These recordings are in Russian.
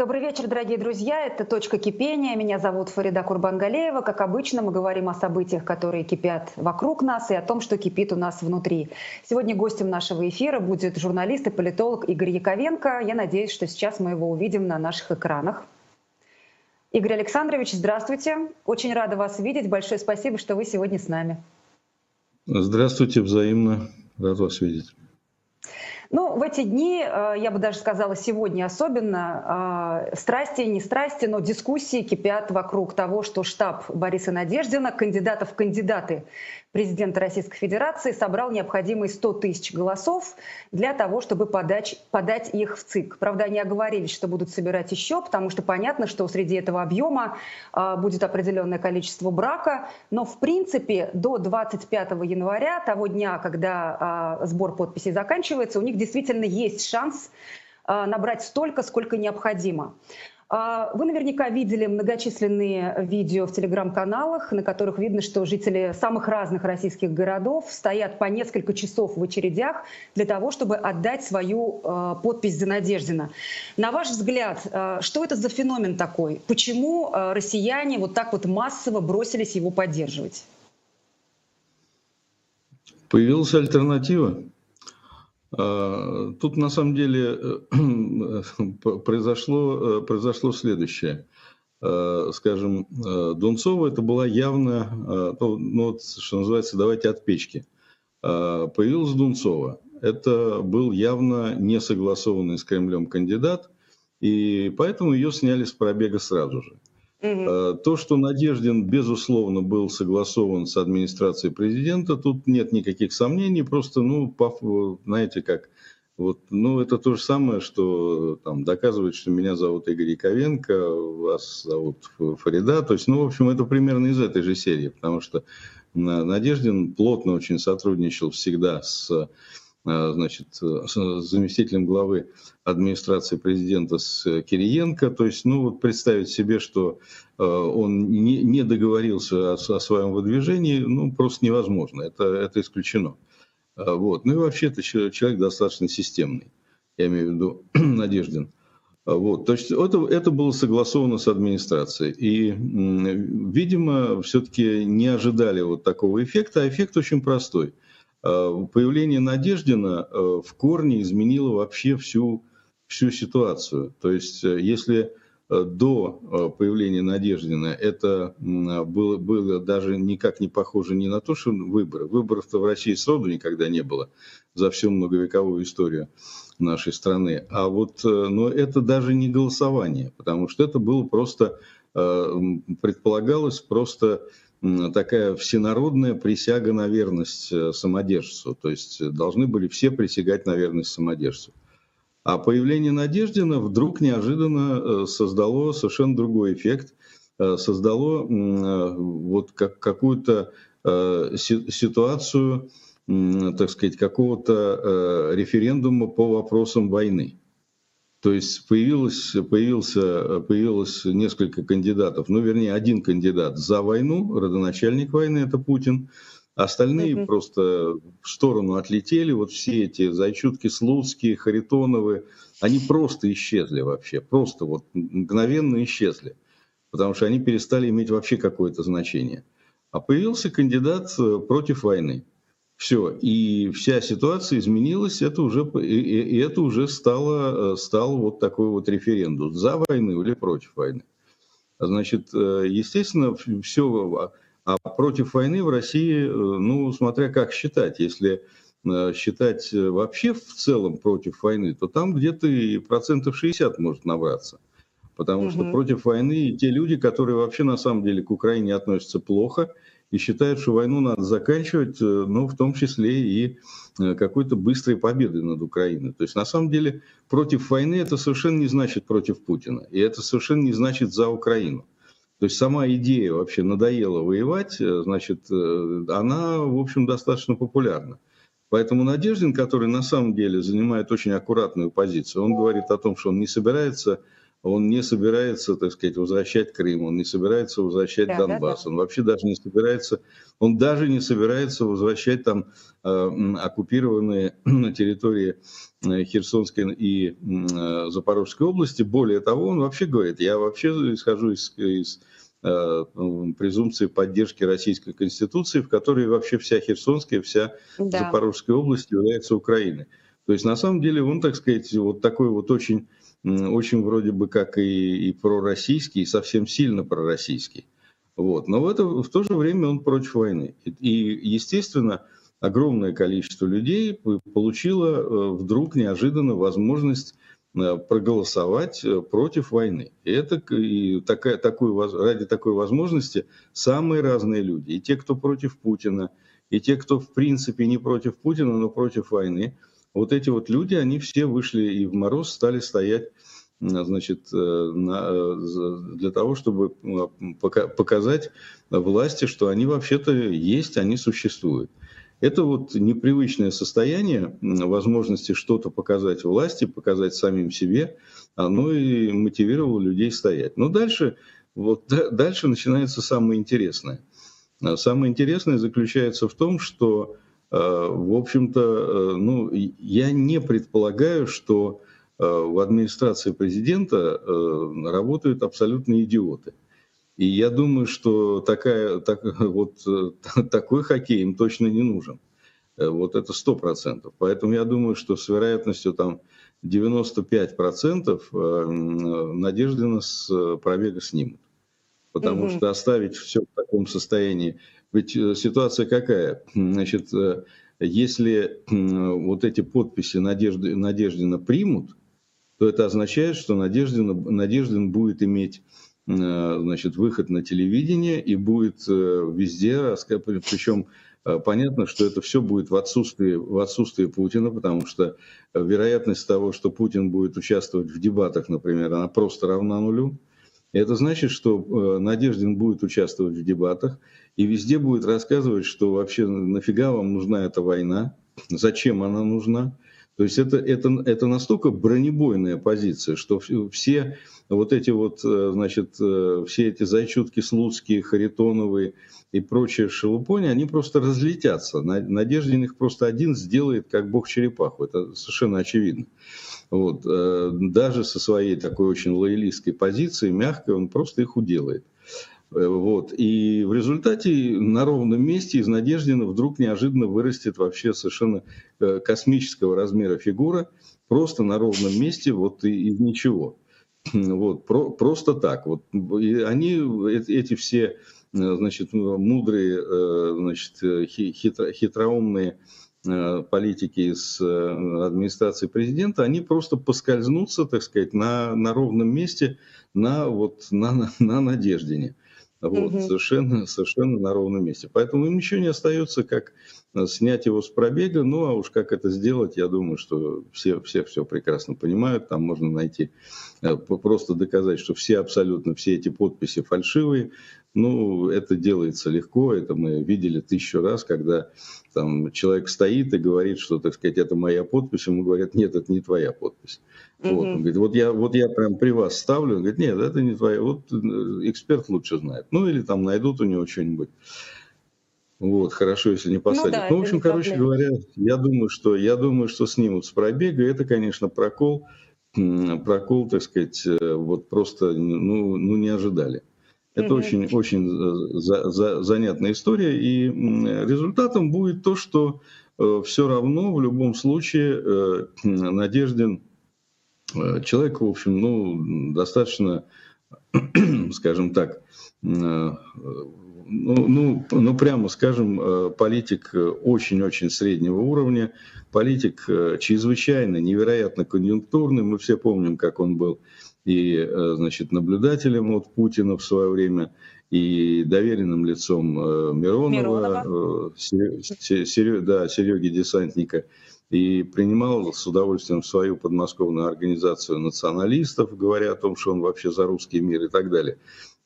Добрый вечер, дорогие друзья. Это «Точка кипения». Меня зовут Фарида Курбангалеева. Как обычно, мы говорим о событиях, которые кипят вокруг нас, и о том, что кипит у нас внутри. Сегодня гостем нашего эфира будет журналист и политолог Игорь Яковенко. Я надеюсь, что сейчас мы его увидим на наших экранах. Игорь Александрович, здравствуйте. Очень рада вас видеть. Большое спасибо, что вы сегодня с нами. Здравствуйте, взаимно. Рад вас видеть. Ну, в эти дни, э, я бы даже сказала, сегодня особенно, э, страсти, не страсти, но дискуссии кипят вокруг того, что штаб Бориса Надеждина, кандидатов в кандидаты президента Российской Федерации собрал необходимые 100 тысяч голосов для того, чтобы подать, подать их в ЦИК. Правда, они оговорились, что будут собирать еще, потому что понятно, что среди этого объема а, будет определенное количество брака. Но, в принципе, до 25 января, того дня, когда а, сбор подписей заканчивается, у них действительно есть шанс а, набрать столько, сколько необходимо. А, вы наверняка видели многочисленные видео в телеграм-каналах, на которых видно, что жители самых разных российских городов стоят по несколько часов в очередях для того, чтобы отдать свою а, подпись за Надеждина. На ваш взгляд, а, что это за феномен такой? Почему россияне вот так вот массово бросились его поддерживать? Появилась альтернатива. А, тут на самом деле э, произошло, э, произошло следующее. Скажем, э, Дунцова это была явно, ну, ну, вот, что называется, давайте от печки. Появилась Дунцова. Это был явно не согласованный с Кремлем кандидат, и поэтому ее сняли с пробега сразу же. Угу. То, что Надеждин, безусловно, был согласован с администрацией президента, тут нет никаких сомнений, просто, ну, знаете как, вот, ну, это то же самое, что там доказывает, что меня зовут Игорь Яковенко, вас зовут Фарида, то есть, ну, в общем, это примерно из этой же серии, потому что Надеждин плотно очень сотрудничал всегда с Э, значит, заместителем главы администрации президента с Кириенко. То есть, ну вот представить себе, что э, он не, договорился о, своем выдвижении, ну просто невозможно, это, это исключено. Э, вот. Ну и вообще это человек достаточно системный, я имею в виду Надеждин. Вот, то есть это, это было согласовано с администрацией. И, видимо, все-таки не ожидали вот такого эффекта, а эффект очень простой – Э, появление Надеждина э, в корне изменило вообще всю, всю ситуацию. То есть э, если до появления Надеждина это было, было даже никак не похоже ни на то, что выборы. Выборов-то в России сроду никогда не было за всю многовековую историю нашей страны. А вот, но это даже не голосование, потому что это было просто, предполагалось просто такая всенародная присяга на верность э, самодержцу. То есть э, должны были все присягать на верность самодержцу. А появление Надеждина вдруг неожиданно э, создало совершенно другой эффект. Создало вот как, какую-то ситуацию, так сказать, какого-то референдума по вопросам войны. То есть появилось, появился, появилось несколько кандидатов, ну, вернее, один кандидат за войну, родоначальник войны – это Путин, Остальные mm-hmm. просто в сторону отлетели. Вот все эти Зайчутки, Слуцкие, Харитоновы, они просто исчезли вообще. Просто вот мгновенно исчезли. Потому что они перестали иметь вообще какое-то значение. А появился кандидат э, против войны. Все, и вся ситуация изменилась, это уже, и, это уже стало, э, стал вот такой вот референдум, за войну или против войны. Значит, э, естественно, все, а против войны в России, э, ну, смотря как считать, если считать вообще в целом против войны, то там где-то и процентов 60 может набраться. Потому угу. что против войны те люди, которые вообще на самом деле к Украине относятся плохо – и считают, что войну надо заканчивать, э, ну, в том числе и э, какой-то быстрой победой над Украиной. То есть, на самом деле, против войны это совершенно не значит против Путина, и это совершенно не значит за Украину. То есть сама идея вообще надоела воевать, э, значит, она, в общем, достаточно популярна. Поэтому Надеждин, который на самом деле занимает очень аккуратную позицию, он говорит о том, что он не собирается он не собирается, так сказать, возвращать Крым, он не собирается возвращать да, Донбасс, да, да. он вообще даже не собирается, он даже не собирается возвращать там э, оккупированные территории э, Херсонской и э, Запорожской области. Более того, он вообще говорит, я вообще исхожу из, из э, презумпции поддержки Российской Конституции, в которой вообще вся Херсонская, вся да. Запорожская область является Украиной. То есть на самом деле он, так сказать, вот такой вот очень очень вроде бы как и, и пророссийский, и совсем сильно пророссийский. Вот. Но в, это, в то же время он против войны. И, и, естественно, огромное количество людей получило э, вдруг неожиданно возможность э, проголосовать э, против войны. И это и такая, такую, ради такой возможности самые разные люди. И те, кто против Путина, и те, кто в принципе не против Путина, но против войны – вот эти вот люди, они все вышли и в мороз стали стоять значит, э, для того, чтобы э, показать власти, что они вообще-то есть, они существуют. Это вот непривычное состояние возможности что-то показать власти, показать самим себе, оно и мотивировало людей стоять. Но дальше, вот дальше начинается самое интересное. А самое интересное заключается в том, что Э, в общем-то, э, ну, я не предполагаю, что э, в администрации президента работают абсолютно идиоты. И я думаю, что такая, так, вот, такой хоккей им точно не нужен. Вот это сто процентов. Поэтому я думаю, что с вероятностью там 95% Надеждина с пробега снимут. Потому mm-hmm. что оставить все в таком состоянии ведь э, ситуация какая? Значит, э, если вот эти подписи Надежды, Надеждина примут, то это означает, что Надеждин, Надеждин будет иметь э, значит, выход на телевидение и будет везде, причем понятно, что это все будет в отсутствии, в отсутствии Путина, потому что вероятность того, что Путин будет участвовать в дебатах, например, она просто равна нулю. И это значит, что Надеждин будет участвовать в дебатах, и везде будет рассказывать, что вообще нафига вам нужна эта война, зачем она нужна. То есть это, это, это настолько бронебойная позиция, что все вот эти вот, э, значит, э, все эти зайчутки слуцкие, харитоновые и прочие шелупони, они просто разлетятся. Надеждин их просто один сделает, как бог черепаху. Это совершенно очевидно. Вот. Э, даже со своей такой очень лоялистской позиции, мягкой, он просто их уделает. Э, вот. И в результате на ровном месте из Надеждина вдруг неожиданно вырастет вообще совершенно э, космического размера фигура, просто на ровном месте, вот и из ничего. Вот, про, просто так. Вот. И они, эти все, э, значит, мудрые, значит, хитро, хитроумные политики из администрации президента, они просто поскользнутся, так сказать, на, на ровном месте, на, вот, на, на, на Надеждине. Вот, угу. совершенно, совершенно на ровном месте. Поэтому им ничего не остается, как э, снять его с пробега. Ну, а уж как это сделать, я думаю, что все, все все прекрасно понимают. Там можно найти, э, просто доказать, что все абсолютно, все эти подписи фальшивые. Ну, это делается легко, это мы видели тысячу раз, когда там человек стоит и говорит, что, так сказать, это моя подпись, ему говорят, нет, это не твоя подпись. Mm-hmm. Вот, он говорит, вот я, вот я прям при вас ставлю, он говорит, нет, это не твоя, вот э, эксперт лучше знает. Ну или там найдут у него что-нибудь. Вот, хорошо, если не ну посадят. Ну, да, ну в общем, короче проблема. говоря, я думаю, что я думаю, что снимут с пробега. Это, конечно, прокол, прокол, так сказать, э, вот просто, ну, ну не ожидали. Это очень, очень э, за, за, занятная история. И результатом будет то, что э, все равно в любом случае э, Надеждин э, человек, в общем, ну, достаточно, скажем так, э, ну, ну, ну, прямо скажем, э, политик очень-очень среднего уровня, политик чрезвычайно, невероятно конъюнктурный. Мы все помним, как он был и э, значит, наблюдателем от Путина в свое время, и доверенным лицом э, Миронова, Миронова. Сереги, да, Сереги Десантника, и принимал с удовольствием свою подмосковную организацию националистов, говоря о том, что он вообще за русский мир и так далее.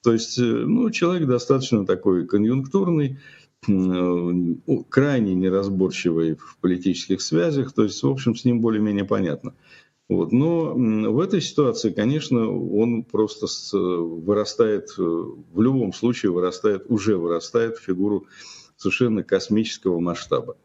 То есть, э, ну, человек достаточно такой конъюнктурный, крайне неразборчивый в политических связях, то есть, в общем, с ним более-менее понятно. Вот. Но в этой ситуации, конечно, он просто вырастает, э, в любом случае вырастает, уже вырастает фигуру совершенно космического масштаба.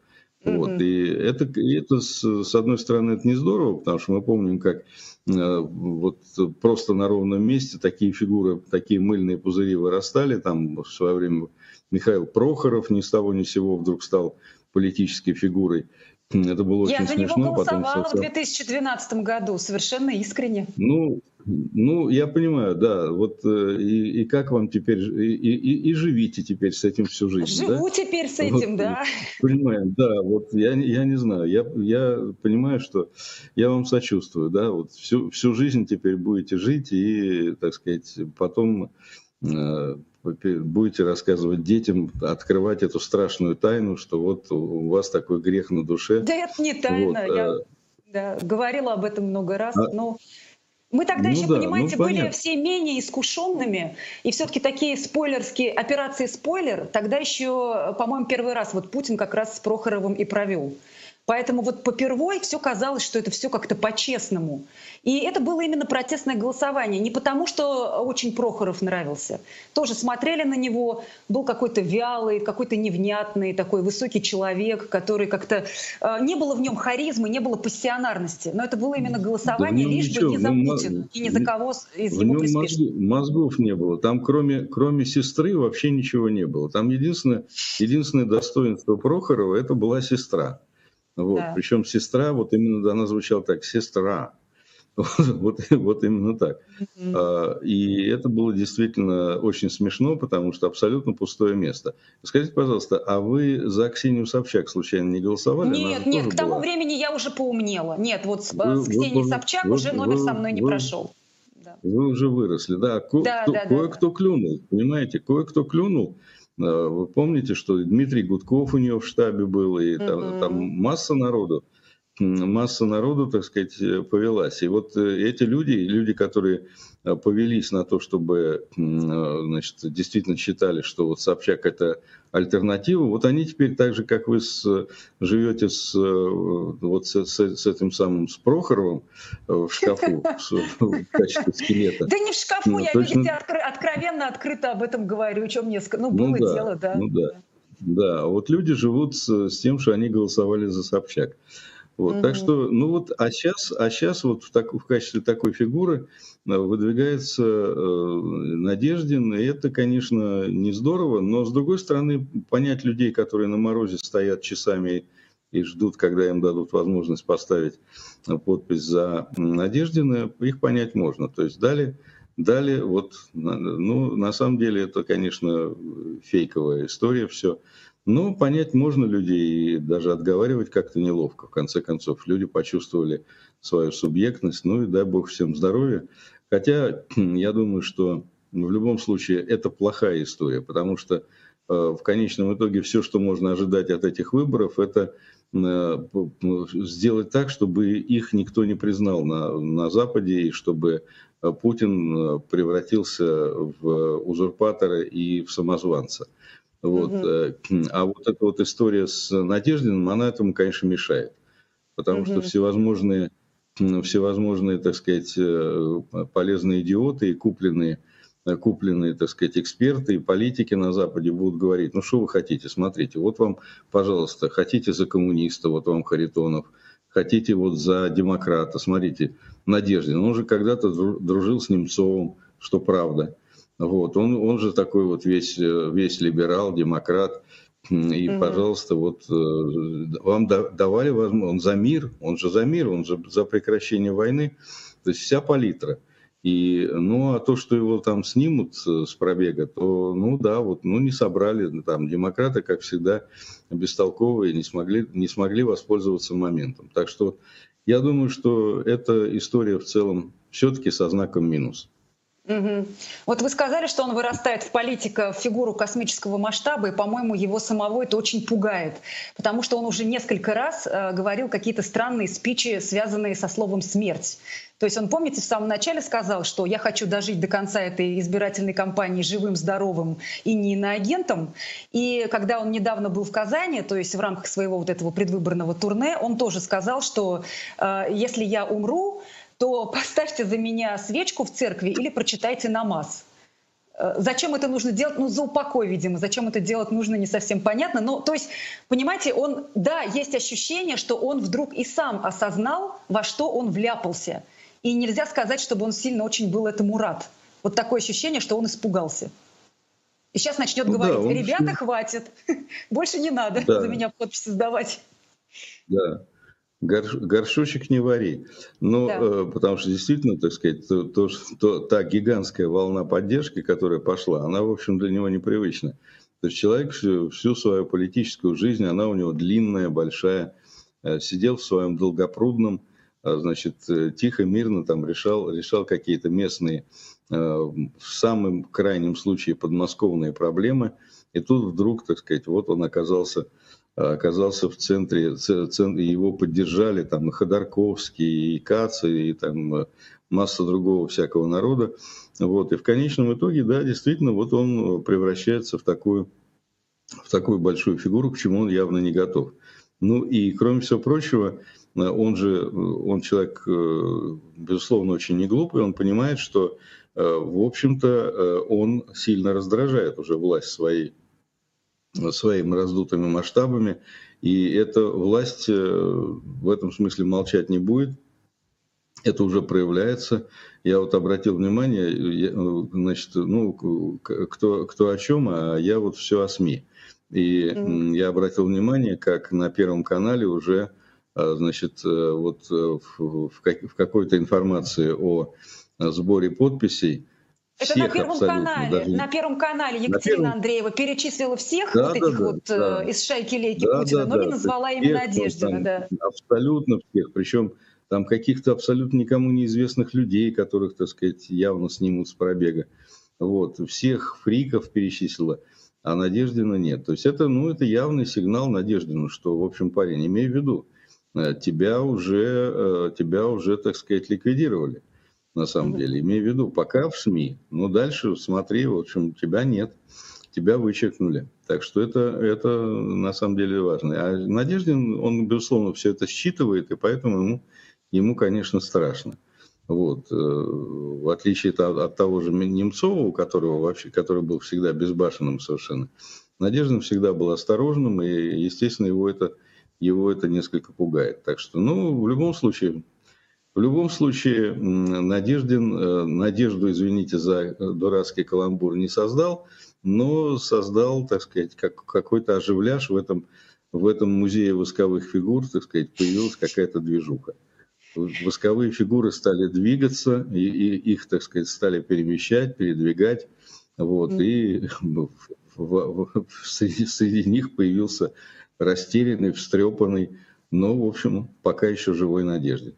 Mm-hmm. Вот. И это, это, с одной стороны, это не здорово, потому что мы помним, как э, вот просто на ровном месте такие фигуры, такие мыльные пузыри вырастали. Там в свое время Михаил Прохоров ни с того ни с сего вдруг стал политической фигурой. Это было очень Я за смешно. него голосовала Потом, в 2012 году, совершенно искренне. Ну, ну, я понимаю, да. Вот э, и, и как вам теперь и, и, и живите теперь с этим всю жизнь? Живу да? теперь с этим, вот, да. Понимаю, да. Вот я, я не знаю, я, я понимаю, что я вам сочувствую, да. Вот всю всю жизнь теперь будете жить и, так сказать, потом э, будете рассказывать детям, открывать эту страшную тайну, что вот у вас такой грех на душе. Да это не тайна, вот, я а... да, говорила об этом много раз, а... но мы тогда ну еще, да, понимаете, ну, были все менее искушенными, и все-таки такие спойлерские операции спойлер тогда еще, по-моему, первый раз вот Путин как раз с Прохоровым и провел. Поэтому вот попервой все казалось, что это все как-то по-честному. И это было именно протестное голосование. Не потому, что очень Прохоров нравился. Тоже смотрели на него, был какой-то вялый, какой-то невнятный, такой высокий человек, который как-то... Э, не было в нем харизмы, не было пассионарности. Но это было именно голосование, да лишь ничего, бы не за ну, Путина и не за кого из в его мозгов, мозгов не было. Там кроме, кроме сестры вообще ничего не было. Там единственное, единственное достоинство Прохорова это была сестра. Вот. Да. Причем сестра, вот именно она звучала так, сестра. Вот, вот именно так. Mm-hmm. И это было действительно очень смешно, потому что абсолютно пустое место. Скажите, пожалуйста, а вы за Ксению Собчак случайно не голосовали? Нет, нет, к тому была? времени я уже поумнела. Нет, вот с, вы, с Ксенией вы, Собчак вы, уже номер вы, со мной не вы, прошел. Да. Вы уже выросли, да. Ко- да, кто, да кое-кто да. клюнул, понимаете, кое-кто клюнул. Э, вы помните, что Дмитрий Гудков у нее в штабе был, и там, mm-hmm. там масса народу, масса народу, так сказать, э, повелась. И вот э, эти люди, люди, которые повелись на то, чтобы, значит, действительно считали, что вот Собчак это альтернатива, вот они теперь так же, как вы с, живете с, вот с, с, с этим самым, с Прохоровым в шкафу в качестве скелета. Да не в шкафу, ну, я, видите, откровенно, открыто об этом говорю, о чем мне ну, было ну, дело, да. Ну да, да, вот люди живут с, с тем, что они голосовали за Собчак. Вот, mm-hmm. Так что, ну вот, а сейчас, а сейчас вот в, так, в качестве такой фигуры э, выдвигается э, Надеждин, и это, конечно, не здорово, но с другой стороны, понять людей, которые на морозе стоят часами и ждут, когда им дадут возможность поставить подпись за Надеждина, их понять можно. То есть дали, дали вот, ну, на самом деле это, конечно, фейковая история все. Но понять можно людей и даже отговаривать как-то неловко. В конце концов, люди почувствовали свою субъектность, ну и дай бог всем здоровья. Хотя я думаю, что в любом случае это плохая история, потому что э, в конечном итоге все, что можно ожидать от этих выборов, это э, сделать так, чтобы их никто не признал на, на Западе, и чтобы э, Путин превратился в узурпатора и в самозванца. Вот. Угу. А вот эта вот история с Надеждиным, она этому, конечно, мешает. Потому угу. что всевозможные, всевозможные, так сказать, э, полезные идиоты и купленные, э, купленные, так сказать, эксперты и политики на Западе будут говорить, ну что вы хотите, смотрите, вот вам, пожалуйста, хотите за коммуниста, вот вам Харитонов, хотите вот за демократа, смотрите, Надеждин, он же когда-то дружил с Немцовым, что правда. Вот, он, он же такой вот весь, э, весь либерал, демократ. И, mm пожалуйста, вот э, вам давали возможность, он за мир, он же за мир, он же за прекращение войны. То есть вся палитра. И, ну, а то, что его там снимут с пробега, то, ну да, вот, ну, не собрали, там, демократы, как всегда, бестолковые, не смогли, не смогли воспользоваться моментом. Так что я думаю, что эта история в целом все-таки со знаком минус. Угу. Вот вы сказали, что он вырастает в политика в фигуру космического масштаба, и, по-моему, его самого это очень пугает, потому что он уже несколько раз э, говорил какие-то странные спичи, связанные со словом «смерть». То есть он, помните, в самом начале сказал, что я хочу дожить до конца этой избирательной кампании живым, здоровым и не иноагентом. И когда он недавно был в Казани, то есть в рамках своего вот этого предвыборного турне, он тоже сказал, что э, если я умру, то поставьте за меня свечку в церкви или прочитайте намаз. Э, зачем это нужно делать? Ну, за упокой, видимо. Зачем это делать нужно, не совсем понятно. Но, то есть, понимаете, он, да, есть ощущение, что он вдруг и сам осознал, во что он вляпался. И нельзя сказать, чтобы он сильно очень был этому рад. Вот такое ощущение, что он испугался. И сейчас начнет ну, говорить, да, ребята, все... хватит, больше не надо да. за меня подписи сдавать. Да, горшочек не вари. Ну, да. э, потому что действительно, так сказать, то, то, то, та гигантская волна поддержки, которая пошла, она, в общем, для него непривычна. То есть человек всю, всю свою политическую жизнь, она у него длинная, большая, э, сидел в своем долгопрудном, э, значит, э, тихо, мирно там решал, решал какие-то местные, э, в самом крайнем случае, подмосковные проблемы. И тут вдруг, так сказать, вот он оказался оказался в центре, его поддержали там и Ходорковский, и Каци, и там э, масса другого всякого народа. Вот. И в конечном итоге, да, действительно, вот он превращается в такую, в такую большую фигуру, к чему он явно не готов. Ну и, кроме всего прочего, э, он же, он человек, э, безусловно, очень не глупый, он понимает, что, в общем-то, он сильно раздражает уже власть своей своими раздутыми масштабами. И эта власть э, в этом смысле молчать не будет. Это уже проявляется. Я вот обратил внимание, я, значит, ну, кто, кто о чем, а я вот все о СМИ. И я обратил внимание, как на Первом канале уже, а, значит, э, вот э, в, в, в какой-то информации о сборе подписей это на Первом канале. Даже... На Первом канале Екатерина первом... Андреева перечислила всех да, вот этих да, вот да, э, из шайки лейки да, Путина, да, но да, не назвала всех, именно Надеждина. Да. Абсолютно всех. Причем там каких-то абсолютно никому неизвестных людей, которых, так сказать, явно снимут с пробега. Вот. Всех фриков перечислила, а Надеждина нет. То есть это, ну, это явный сигнал Надеждину, что, в общем, парень, имей в виду, э, тебя уже, э, тебя уже, так сказать, ликвидировали на самом деле. Имею в виду, пока в СМИ, но дальше смотри, в общем, тебя нет, тебя вычеркнули. Так что это, это на самом деле важно. А Надеждин, он, безусловно, все это считывает, и поэтому ему, ему конечно, страшно. Вот. Э, в отличие от, от того же Немцова, у которого вообще, который был всегда безбашенным совершенно, Надеждин всегда был осторожным, и, естественно, его это, его это несколько пугает. Так что, ну, в любом случае, в любом случае, Надеждин, э, Надежду, извините за э, дурацкий каламбур, не создал, но создал, так сказать, как, какой-то оживляж в этом, в этом музее восковых фигур, так сказать, появилась какая-то движуха. Восковые фигуры стали двигаться, и, и их, так сказать, стали перемещать, передвигать, вот, и в, в, в, среди, среди них появился растерянный, встрепанный, но, в общем, пока еще живой Надеждин.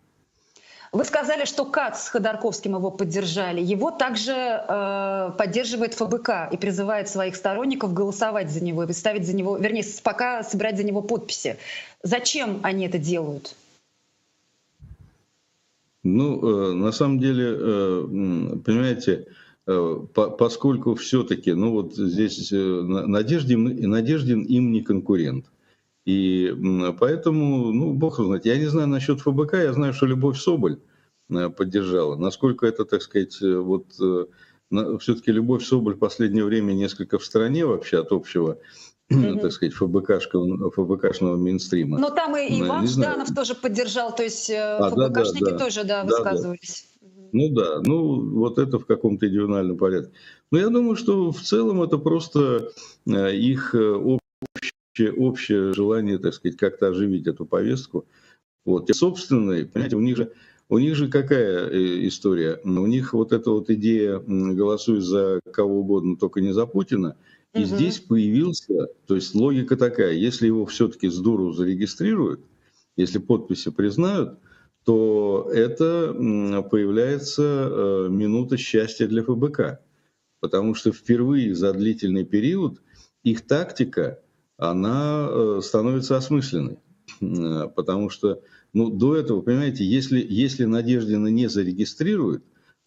Вы сказали, что Кац с Ходорковским его поддержали. Его также э, поддерживает ФБК и призывает своих сторонников голосовать за него и ставить за него, вернее, пока собирать за него подписи. Зачем они это делают? Ну, э, на самом деле, э, понимаете, э, по, поскольку все-таки, ну вот здесь Надеждин, Надеждин им не конкурент. И поэтому, ну, бог знает, я не знаю насчет ФБК, я знаю, что Любовь Соболь э, поддержала. Насколько это, так сказать, э, вот э, все-таки Любовь Соболь в последнее время несколько в стороне вообще от общего, mm-hmm. так сказать, ФБКшного, ФБКшного мейнстрима. Но там и Иван Жданов тоже поддержал, то есть а, ФБКшники да, да, да. тоже, да, высказывались. Да. Ну да, ну вот это в каком-то индивидуальном порядке. Но я думаю, что в целом это просто их общее, общее желание, так сказать, как-то оживить эту повестку. Вот. И собственные, понимаете, у них же у них же какая э, история? У них вот эта вот идея «голосуй за кого угодно, только не за Путина». И угу. здесь появился, то есть логика такая, если его все-таки с дуру зарегистрируют, если подписи признают, то это появляется э, минута счастья для ФБК. Потому что впервые за длительный период их тактика она э, становится осмысленной. Э, потому что ну, до этого, понимаете, если, если Надеждина не зарегистрирует,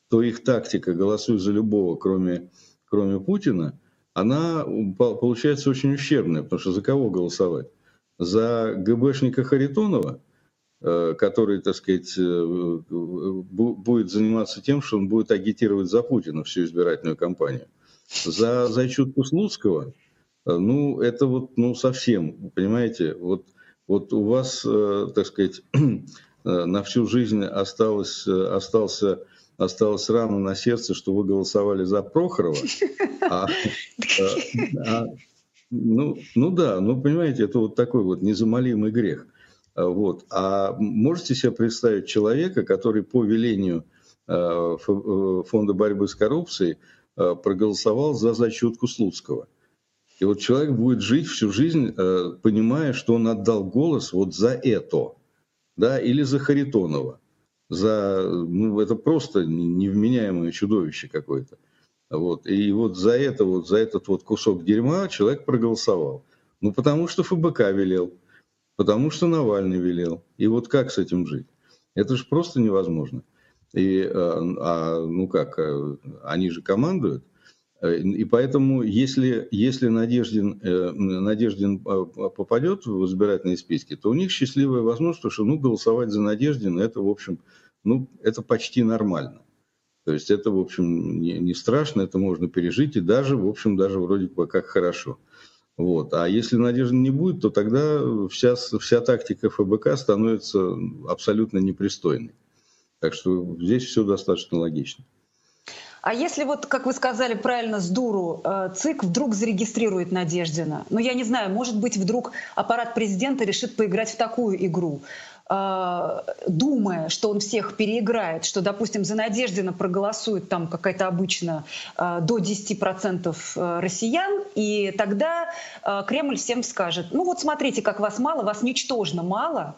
то их тактика «голосуй за любого, кроме, кроме Путина», она получается очень ущербная, потому что за кого голосовать? За ГБшника Харитонова? который, так сказать, будет заниматься тем, что он будет агитировать за Путина всю избирательную кампанию. За зачетку Слуцкого, ну, это вот, ну, совсем, понимаете, вот, вот у вас, так сказать, на всю жизнь осталось, остался осталась рана на сердце, что вы голосовали за Прохорова. А, а, ну, ну да, ну понимаете, это вот такой вот незамолимый грех. Вот. А можете себе представить человека, который по велению э, э, Фонда борьбы с коррупцией э, проголосовал за зачетку Слуцкого? И вот человек будет жить всю жизнь, понимая, что он отдал голос вот за это, да, или за Харитонова за, ну, это просто невменяемое чудовище какое-то. Вот. И вот за это, вот за этот вот кусок дерьма человек проголосовал. Ну, потому что ФБК велел, потому что Навальный велел. И вот как с этим жить? Это же просто невозможно. И, а, а ну как, а, они же командуют. И поэтому, если, если Надеждин, э, Надеждин а, попадет в избирательные списки, то у них счастливая возможность, что ну, голосовать за Надеждина, это, в общем, ну, это почти нормально. То есть это, в общем, не, не страшно, это можно пережить, и даже, в общем, даже вроде бы как хорошо. Вот. А если надежды не будет, то тогда вся, вся тактика ФБК становится абсолютно непристойной. Так что здесь все достаточно логично. А если вот, как вы сказали правильно, с дуру э, ЦИК вдруг зарегистрирует Надеждина, ну я не знаю, может быть вдруг аппарат президента решит поиграть в такую игру, э, думая, что он всех переиграет, что, допустим, за Надеждина проголосует там какая-то обычно э, до 10% россиян, и тогда Кремль всем скажет, ну вот смотрите, как вас мало, вас ничтожно мало,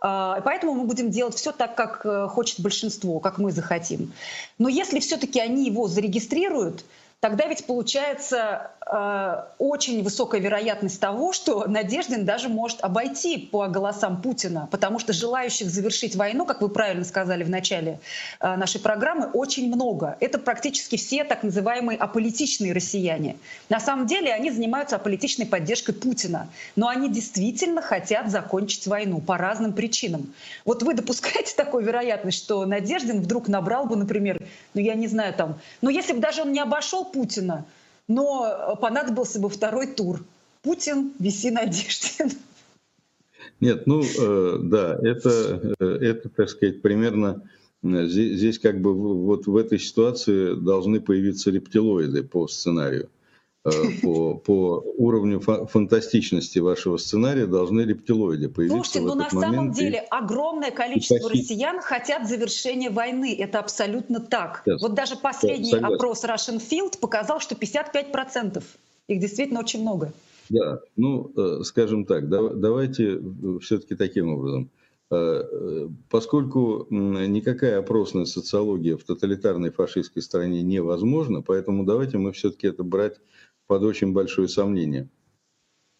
поэтому мы будем делать все так, как э, хочет большинство, как мы захотим. Но если все-таки они его зарегистрируют, тогда ведь получается э, очень высокая вероятность того, что Надеждин даже может обойти по голосам Путина, потому что желающих завершить войну, как вы правильно сказали в начале э, нашей программы, очень много. Это практически все так называемые аполитичные россияне. На самом деле они занимаются аполитичной поддержкой Путина, но они действительно хотят закончить войну по разным причинам. Вот вы допускаете такую вероятность, что Надеждин вдруг набрал бы, например, ну я не знаю там, ну если бы даже он не обошел Путина, но понадобился бы второй тур. Путин, виси Надеждин. Нет, ну э, да, это, э, это, так сказать, примерно э, здесь, здесь как бы вот в этой ситуации должны появиться рептилоиды по сценарию. Э, по, по уровню фантастичности вашего сценария должны рептилоиды появиться Слушайте, но ну, на самом деле огромное количество россиян хотят завершения войны. Это абсолютно так. Yes. Вот даже последний yeah, опрос Russian Field показал, что 55%. Их действительно очень много. Да, ну, э, скажем так, давайте все-таки таким образом. Э, поскольку никакая опросная социология в тоталитарной фашистской стране невозможна, поэтому давайте мы все-таки это брать под очень большое сомнение.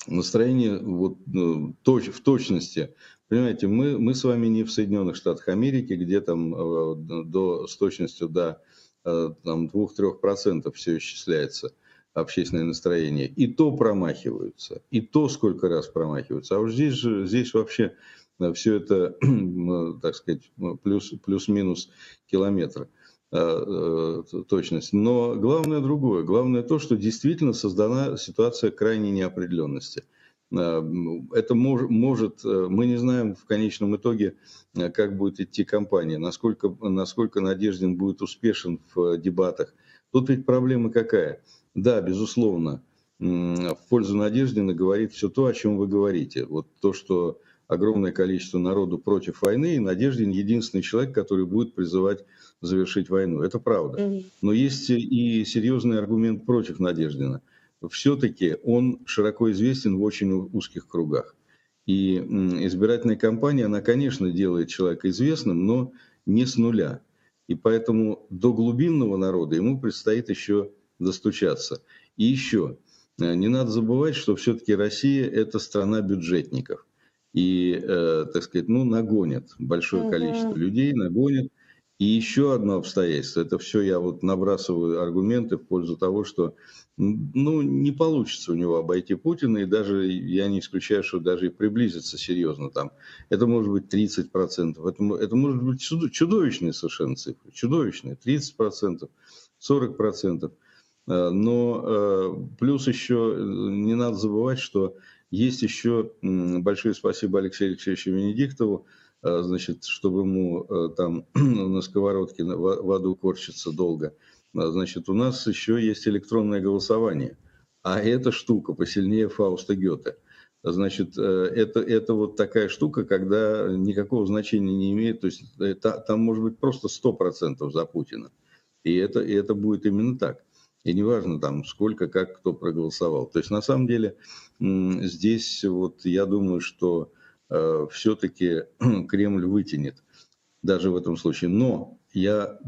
Настроение вот, ну, точ, в точности. Понимаете, мы, мы с вами не в Соединенных Штатах Америки, где там э, до, с точностью до э, там, 2-3% все исчисляется общественное настроение. И то промахиваются, и то сколько раз промахиваются. А уж здесь же здесь вообще э, все это, так сказать, плюс, плюс-минус километр. Э, э, точность. Но главное другое. Главное то, что действительно создана ситуация крайней неопределенности. Э, это мож, может, мы не знаем в конечном итоге, как будет идти кампания, насколько, насколько Надеждин будет успешен в дебатах. Тут ведь проблема какая? Да, безусловно, в пользу Надеждина говорит все то, о чем вы говорите. Вот то, что огромное количество народу против войны, и Надеждин единственный человек, который будет призывать завершить войну. Это правда. Но есть и серьезный аргумент против Надеждина. Все-таки он широко известен в очень узких кругах. И избирательная кампания, она, конечно, делает человека известным, но не с нуля. И поэтому до глубинного народа ему предстоит еще достучаться. И еще, э, не надо забывать, что все-таки Россия – это страна бюджетников. И, э, так сказать, ну, нагонят большое количество людей, нагонят. И еще одно обстоятельство, это все я вот набрасываю аргументы в пользу того, что ну, не получится у него обойти Путина, и даже я не исключаю, что даже и приблизиться серьезно там. Это может быть 30%, это, это может быть чудовищные совершенно цифры, чудовищные, 30%, 40%. Но э, плюс еще не надо забывать, что есть еще большое спасибо Алексею Алексеевичу Венедиктову, э, значит, чтобы ему э, там на сковородке в аду корчиться долго – а, значит, у нас еще есть электронное голосование, а эта штука посильнее Фауста Гёте. Значит, э, это, это вот такая штука, когда никакого значения не имеет, то есть это, там может быть просто 100% за Путина. И это, и это будет именно так. И неважно там сколько, как кто проголосовал. То есть на самом деле здесь вот я думаю, что э, все-таки Кремль вытянет даже в этом случае. Но я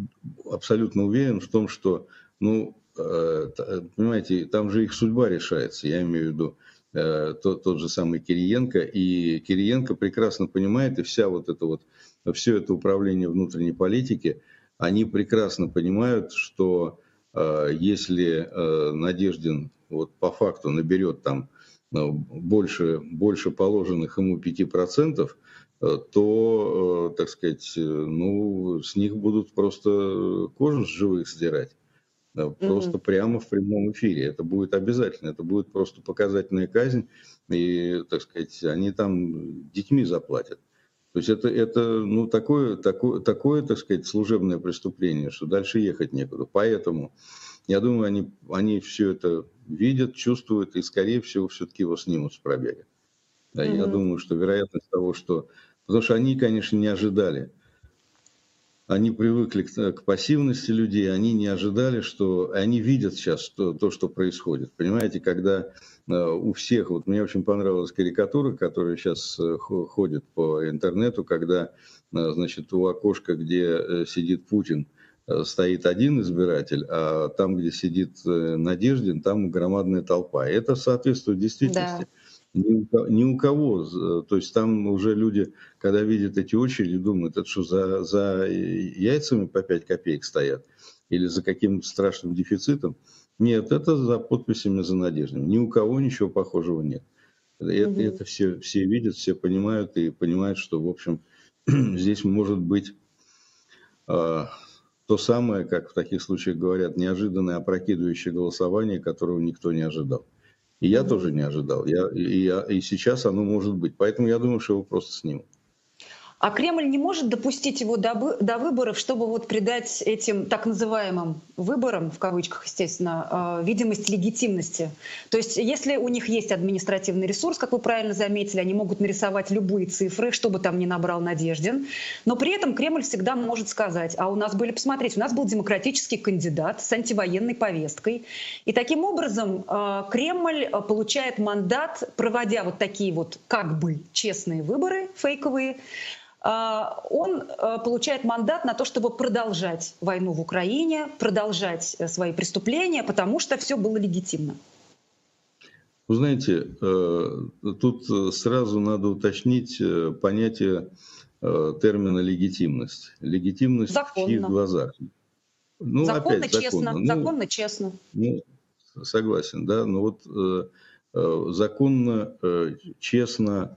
абсолютно уверен в том, что, ну, э, понимаете, там же их судьба решается, я имею в виду э, тот, тот же самый Кириенко, и Кириенко прекрасно понимает, и вся вот это вот, все это управление внутренней политики, они прекрасно понимают, что э, если Надеждин вот по факту наберет там больше, больше положенных ему 5%, Э, то, э, так сказать, э, ну, с них будут просто кожу с живых сдирать. Просто mm-hmm. прямо в прямом эфире. Это будет обязательно. Это будет просто показательная казнь. И, так сказать, они там детьми заплатят. То есть это, это ну, такое, такое, такое, так сказать, служебное преступление, что дальше ехать некуда. Поэтому, я думаю, они, они все это видят, чувствуют и, скорее всего, все-таки его снимут с пробега. Mm-hmm. Я думаю, что вероятность того, что Потому что они, конечно, не ожидали. Они привыкли к, к пассивности людей, они не ожидали, что... Они видят сейчас то, то что происходит. Понимаете, когда э, у всех... Вот мне очень понравилась карикатура, которая сейчас э, ходит по интернету, когда, э, значит, у окошка, где сидит Путин, стоит один избиратель, а там, где сидит Надеждин, там громадная толпа. Это соответствует действительности. Да ни у, ни у кого. То есть там уже люди, когда видят эти очереди, думают, это что, за, за яйцами по 5 копеек стоят? Или за каким-то страшным дефицитом? Нет, это за подписями за надеждами. Ни у кого ничего похожего нет. Это, угу. это все, все видят, все понимают и понимают, что, в общем, здесь может быть э, то самое, как в таких случаях говорят, неожиданное опрокидывающее голосование, которого никто не ожидал. И я тоже не ожидал. Я, и, я, и сейчас оно может быть. Поэтому я думаю, что его просто снимут. А Кремль не может допустить его до, до выборов, чтобы вот придать этим так называемым выборам, в кавычках, естественно, э, видимость легитимности. То есть если у них есть административный ресурс, как вы правильно заметили, они могут нарисовать любые цифры, чтобы там не набрал Надеждин, но при этом Кремль всегда может сказать, а у нас были, посмотрите, у нас был демократический кандидат с антивоенной повесткой. И таким образом э, Кремль получает мандат, проводя вот такие вот как бы честные выборы, фейковые, он э, получает мандат на то, чтобы продолжать войну в Украине, продолжать э, свои преступления, потому что все было легитимно. Вы знаете, э, тут сразу надо уточнить понятие термина легитимность. Легитимность законно. в чьих глазах? Ну, законно, опять, честно. Законно, ну, законно, честно. Ну, согласен, да. Но вот законно, честно,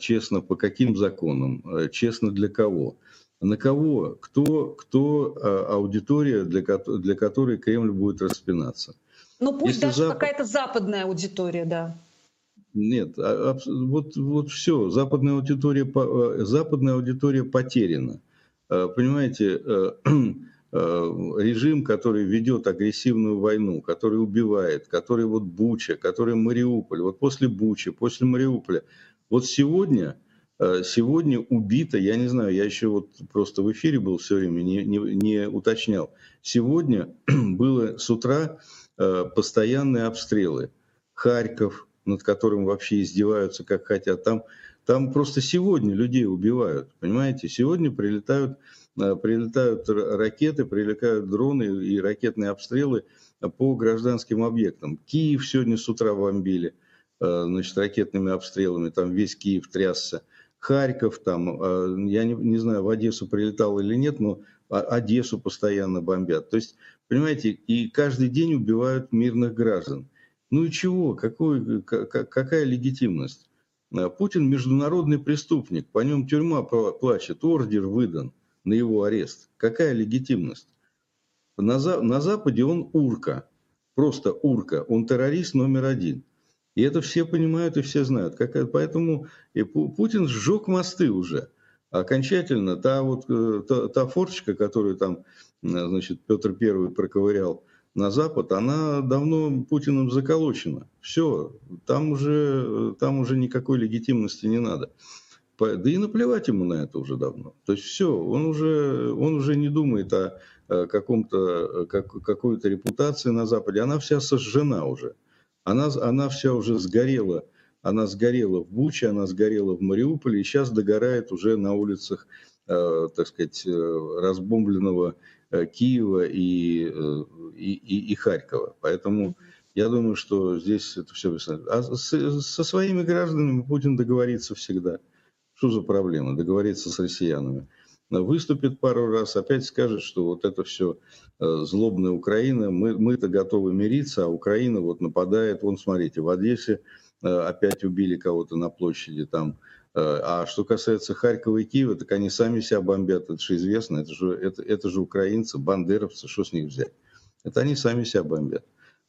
честно по каким законам, э, честно для кого. На кого, кто, кто э, аудитория, для, для которой Кремль будет распинаться. Ну пусть Если даже Запад... какая-то западная аудитория, да. Нет, а, вот, вот все, западная аудитория, западная аудитория потеряна. Понимаете, режим, который ведет агрессивную войну, который убивает, который вот Буча, который Мариуполь, вот после Бучи, после Мариуполя, вот сегодня, э, сегодня убито, я не знаю, я еще вот просто в эфире был все время, не, не, не уточнял. Сегодня было с утра э, постоянные обстрелы. Харьков, над которым вообще издеваются как хотят. Там, там просто сегодня людей убивают, понимаете? Сегодня прилетают, э, прилетают ракеты, прилетают дроны и ракетные обстрелы по гражданским объектам. Киев сегодня с утра бомбили. Э, значит, ракетными обстрелами, там весь Киев трясся. Харьков, там, я не, не знаю, в Одессу прилетал или нет, но Одессу постоянно бомбят. То есть, понимаете, и каждый день убивают мирных граждан. Ну и чего? Какой, какая легитимность? Путин международный преступник, по нем тюрьма плачет, ордер выдан на его арест. Какая легитимность? На, на Западе он урка, просто урка, он террорист номер один. И это все понимают и все знают. Как, поэтому и Путин сжег мосты уже. Окончательно та вот э, та, та форточка, которую там, значит, Петр Первый проковырял на Запад, она давно Путиным заколочена. Все, там уже, там уже никакой легитимности не надо. Да и наплевать ему на это уже давно. То есть все, он уже, он уже не думает о каком-то, как, какой-то репутации на Западе. Она вся сожжена уже. Она, она вся уже сгорела. Она сгорела в Буче, она сгорела в Мариуполе, и сейчас догорает уже на улицах, э, так сказать, э, разбомбленного э, Киева и, э, и, и, и Харькова. Поэтому я думаю, что здесь это все... А с, со своими гражданами Путин договорится всегда. Что за проблема? Договориться с россиянами. Выступит пару раз, опять скажет, что вот это все э, злобная Украина, мы, мы-то готовы мириться, а Украина вот нападает. Вон, смотрите, в Одессе э, опять убили кого-то на площади там. Э, а что касается Харькова и Киева, так они сами себя бомбят, это же известно, это же, это, это же украинцы, бандеровцы, что с них взять? Это они сами себя бомбят.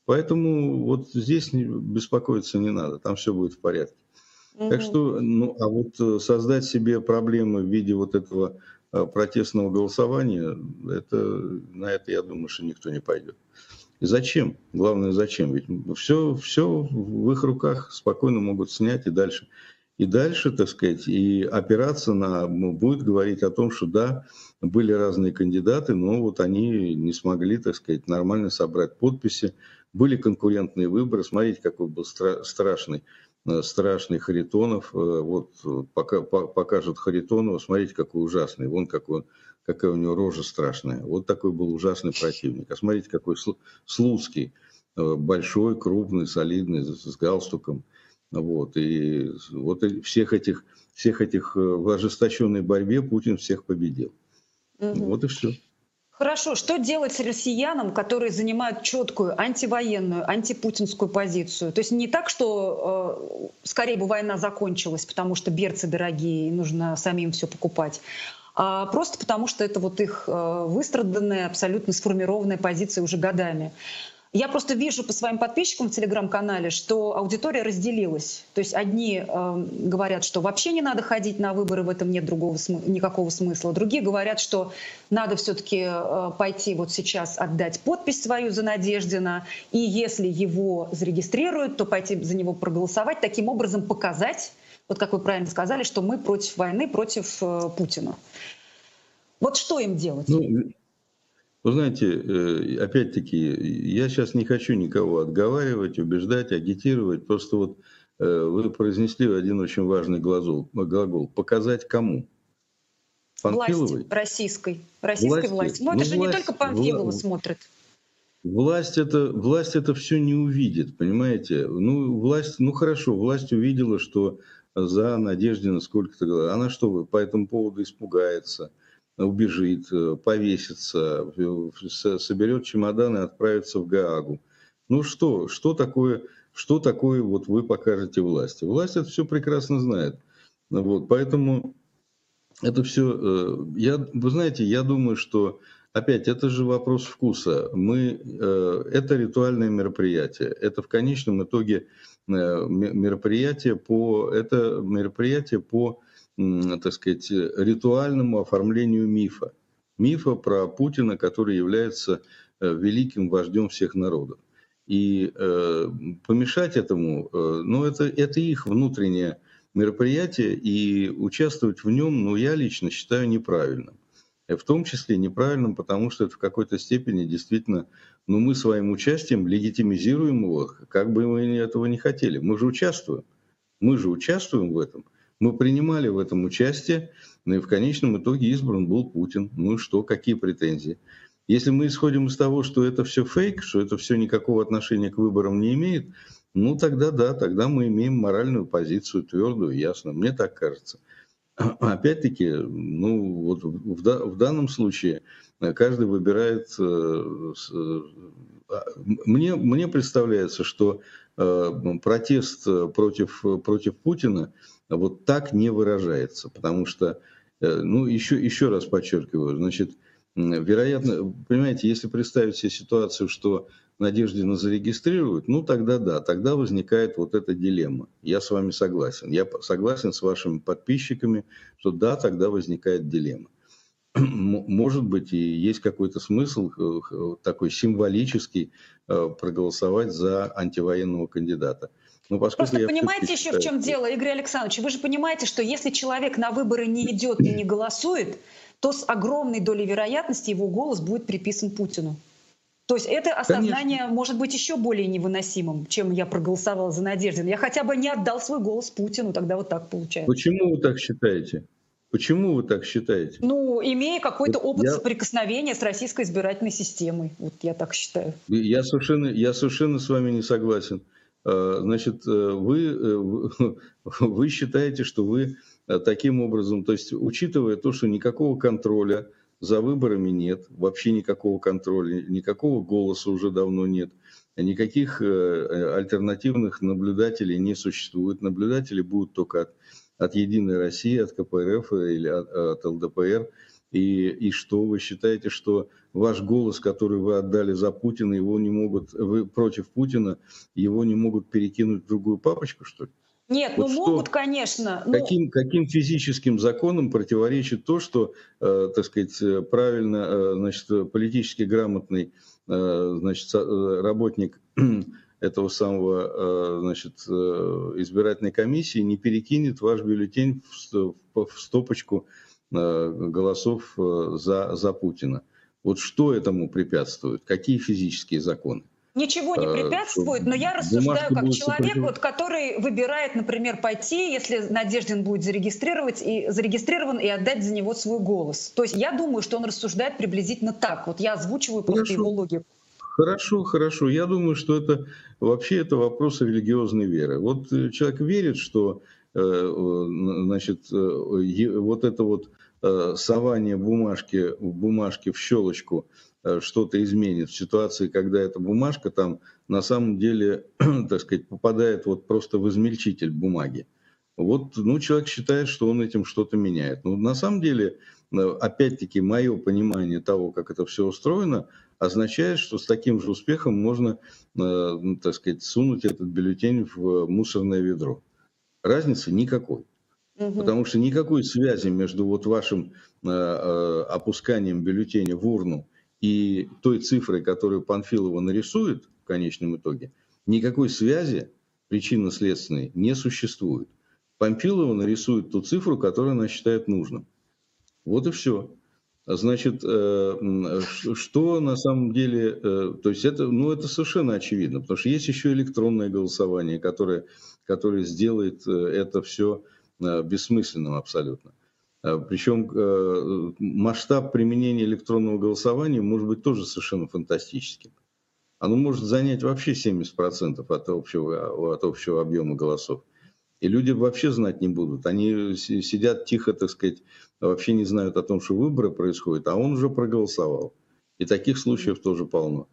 Поэтому вот здесь беспокоиться не надо, там все будет в порядке. Так что, ну, а вот э, создать себе проблемы в виде вот этого э, протестного голосования, это, на это, я думаю, что никто не пойдет. И зачем? Главное, зачем? Ведь все, все в их руках спокойно могут снять и дальше. И дальше, так сказать, и опираться на, ну, будет говорить о том, что да, были разные кандидаты, но вот они не смогли, так сказать, нормально собрать подписи. Были конкурентные выборы, смотрите, какой был стра- страшный страшный Харитонов. Э, вот э, пока, покажут Харитонова, смотрите, какой ужасный. Вон какой, какая у него рожа страшная. Вот такой был ужасный противник. А смотрите, какой Слуцкий. Большой, крупный, солидный, с галстуком. Вот. И вот всех этих, всех этих в ожесточенной борьбе Путин всех победил. Угу. Вот и все. Хорошо, что делать россиянам, которые занимают четкую антивоенную, антипутинскую позицию? То есть не так, что э, скорее бы война закончилась, потому что берцы дорогие и нужно самим все покупать, а просто потому что это вот их э, выстраданная, абсолютно сформированная позиция уже годами. Я просто вижу по своим подписчикам в телеграм-канале, что аудитория разделилась. То есть одни э, говорят, что вообще не надо ходить на выборы, в этом нет другого см- никакого смысла. Другие говорят, что надо все-таки э, пойти вот сейчас отдать подпись свою за Надеждина, и если его зарегистрируют, то пойти за него проголосовать, таким образом показать, вот как вы правильно сказали, что мы против войны, против э, Путина. Вот что им делать? Ну, вы знаете, э, опять-таки, я сейчас не хочу никого отговаривать, убеждать, агитировать. Просто вот э, вы произнесли один очень важный глагол. глагол показать кому? Панфиловой? Власти российской. Российской власти. власти. Но ну, это же власть, не только Панфилова вла... смотрит. Власть это, власть это все не увидит, понимаете? Ну, власть, ну хорошо, власть увидела, что за Надеждина сколько-то... Она что, по этому поводу испугается – убежит, э, повесится, соберет чемоданы и отправится в Гаагу. Ну что, что такое, что такое вот вы покажете власти? Власть это все прекрасно знает. Вот, поэтому это все, э, я, вы знаете, я думаю, что опять это же вопрос вкуса. Мы, э, это ритуальное мероприятие. Это в конечном итоге мероприятие по, это мероприятие по так сказать, ритуальному оформлению мифа. Мифа про Путина, который является э, великим вождем всех народов. И э, помешать этому, э, ну, это, это их внутреннее мероприятие, и участвовать в нем, ну, я лично считаю неправильным. В том числе неправильным, потому что это в какой-то степени действительно, ну, мы своим участием легитимизируем его, как бы мы этого не хотели. Мы же участвуем. Мы же участвуем в этом. Мы принимали в этом участие, но и в конечном итоге избран был Путин. Ну и что, какие претензии? Если мы исходим из того, что это все фейк, что это все никакого отношения к выборам не имеет, ну тогда да, тогда мы имеем моральную позицию твердую, ясно. Мне так кажется. опять-таки, ну вот в, в данном случае каждый выбирает. А, мне, мне представляется, что протест против, против Путина вот так не выражается, потому что, ну еще, еще раз подчеркиваю, значит, вероятно, понимаете, если представить себе ситуацию, что Надеждина зарегистрируют, ну тогда да, тогда возникает вот эта дилемма. Я с вами согласен. Я согласен с вашими подписчиками, что да, тогда возникает дилемма. Может быть, и есть какой-то смысл э, такой символический э, проголосовать за антивоенного кандидата. Но Просто понимаете еще в чем дело, Игорь Александрович? Вы же понимаете, что если человек на выборы не идет и не голосует, то с огромной долей вероятности его голос будет приписан Путину. То есть это осознание Конечно. может быть еще более невыносимым, чем я проголосовал за Надеждин. Я хотя бы не отдал свой голос Путину, тогда вот так получается. Почему вы так считаете? Почему вы так считаете? Ну, имея какой-то опыт я... соприкосновения с российской избирательной системой. Вот я так считаю. Я совершенно, я совершенно с вами не согласен. А, значит, э, вы, э, вы считаете, что вы э, таким образом, то есть учитывая то, что никакого контроля, за выборами нет, вообще никакого контроля, никакого голоса уже давно нет, никаких э, э, альтернативных наблюдателей не существует. Наблюдатели будут только от, от Единой России, от КПРФ или от, от ЛДПР. И, и что вы считаете, что ваш голос, который вы отдали за Путина, его не могут, вы против Путина, его не могут перекинуть в другую папочку, что ли? Нет, вот ну что, могут, конечно. Но... Каким, каким физическим законам противоречит то, что, э, так сказать, э, правильно, э, значит, политически грамотный э, значит, э, работник этого самого значит, избирательной комиссии не перекинет ваш бюллетень в, в стопочку голосов за, за Путина. Вот что этому препятствует? Какие физические законы? Ничего не э, препятствует, но я рассуждаю как человек, вот, который выбирает, например, пойти, если Надеждин будет зарегистрировать и зарегистрирован и отдать за него свой голос. То есть я думаю, что он рассуждает приблизительно так. Вот я озвучиваю просто хорошо. его логику. Хорошо, хорошо. Я думаю, что это вообще это вопрос религиозной веры. Вот э, человек верит, что э, значит, вот это вот сование бумажки, бумажки в щелочку – Э, что-то изменит в ситуации, когда эта бумажка там на самом деле, так сказать, попадает вот просто в измельчитель бумаги. Вот, ну, человек считает, что он этим что-то меняет. Но на самом деле, э, опять-таки, мое понимание того, как это все устроено, означает, что с таким же успехом можно, э, так сказать, сунуть этот бюллетень в мусорное ведро. Разницы никакой. Потому что никакой связи между вот вашим опусканием бюллетеня в урну и той цифрой, которую Панфилова нарисует в конечном итоге, никакой связи причинно-следственной не существует. Памфилова нарисует ту цифру, которую она считает нужным. Вот и все. Значит, э, что на самом деле, э, то есть это, ну, это совершенно очевидно, потому что есть еще электронное голосование, которое, которое сделает э, это все бессмысленным абсолютно. Э, Причем э, масштаб применения электронного голосования может быть тоже совершенно фантастическим. Оно может занять вообще 70% от общего, от общего объема голосов. И люди вообще знать не будут. Они сидят тихо, так сказать, вообще не знают о том, что выборы происходят, а он уже проголосовал. И таких случаев тоже полно.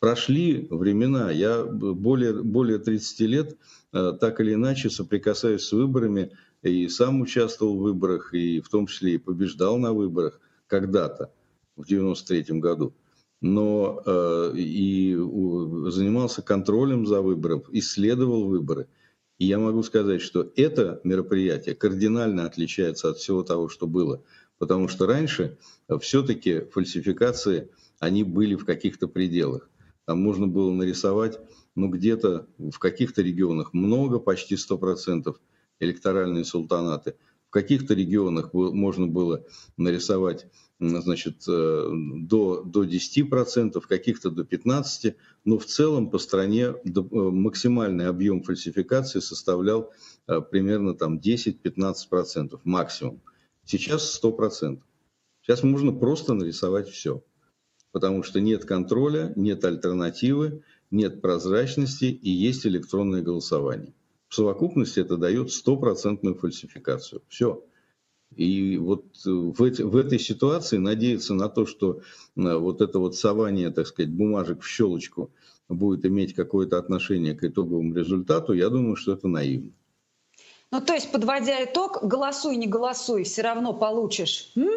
Прошли времена, я более, более 30 лет э, так или иначе соприкасаюсь с выборами, и сам участвовал в выборах, и в том числе и побеждал на выборах когда-то, в 93 году. Но э, и у, занимался контролем за выбором, исследовал выборы. И я могу сказать, что это мероприятие кардинально отличается от всего того, что было. Потому что раньше все-таки фальсификации, они были в каких-то пределах. Там можно было нарисовать, ну где-то в каких-то регионах много, почти 100%, электоральные султанаты. В каких-то регионах можно было нарисовать значит, э, до, до 10%, в каких-то до 15%, но в целом по стране э, максимальный объем фальсификации составлял э, примерно там 10-15% максимум. Сейчас 100%. Сейчас можно просто нарисовать все, потому что нет контроля, нет альтернативы, нет прозрачности и есть электронное голосование. В совокупности это дает стопроцентную фальсификацию. Все. И вот в, эти, в этой ситуации надеяться на то, что вот это вот сование, так сказать, бумажек в щелочку будет иметь какое-то отношение к итоговому результату, я думаю, что это наивно. Ну, то есть, подводя итог, голосуй, не голосуй, все равно получишь. М?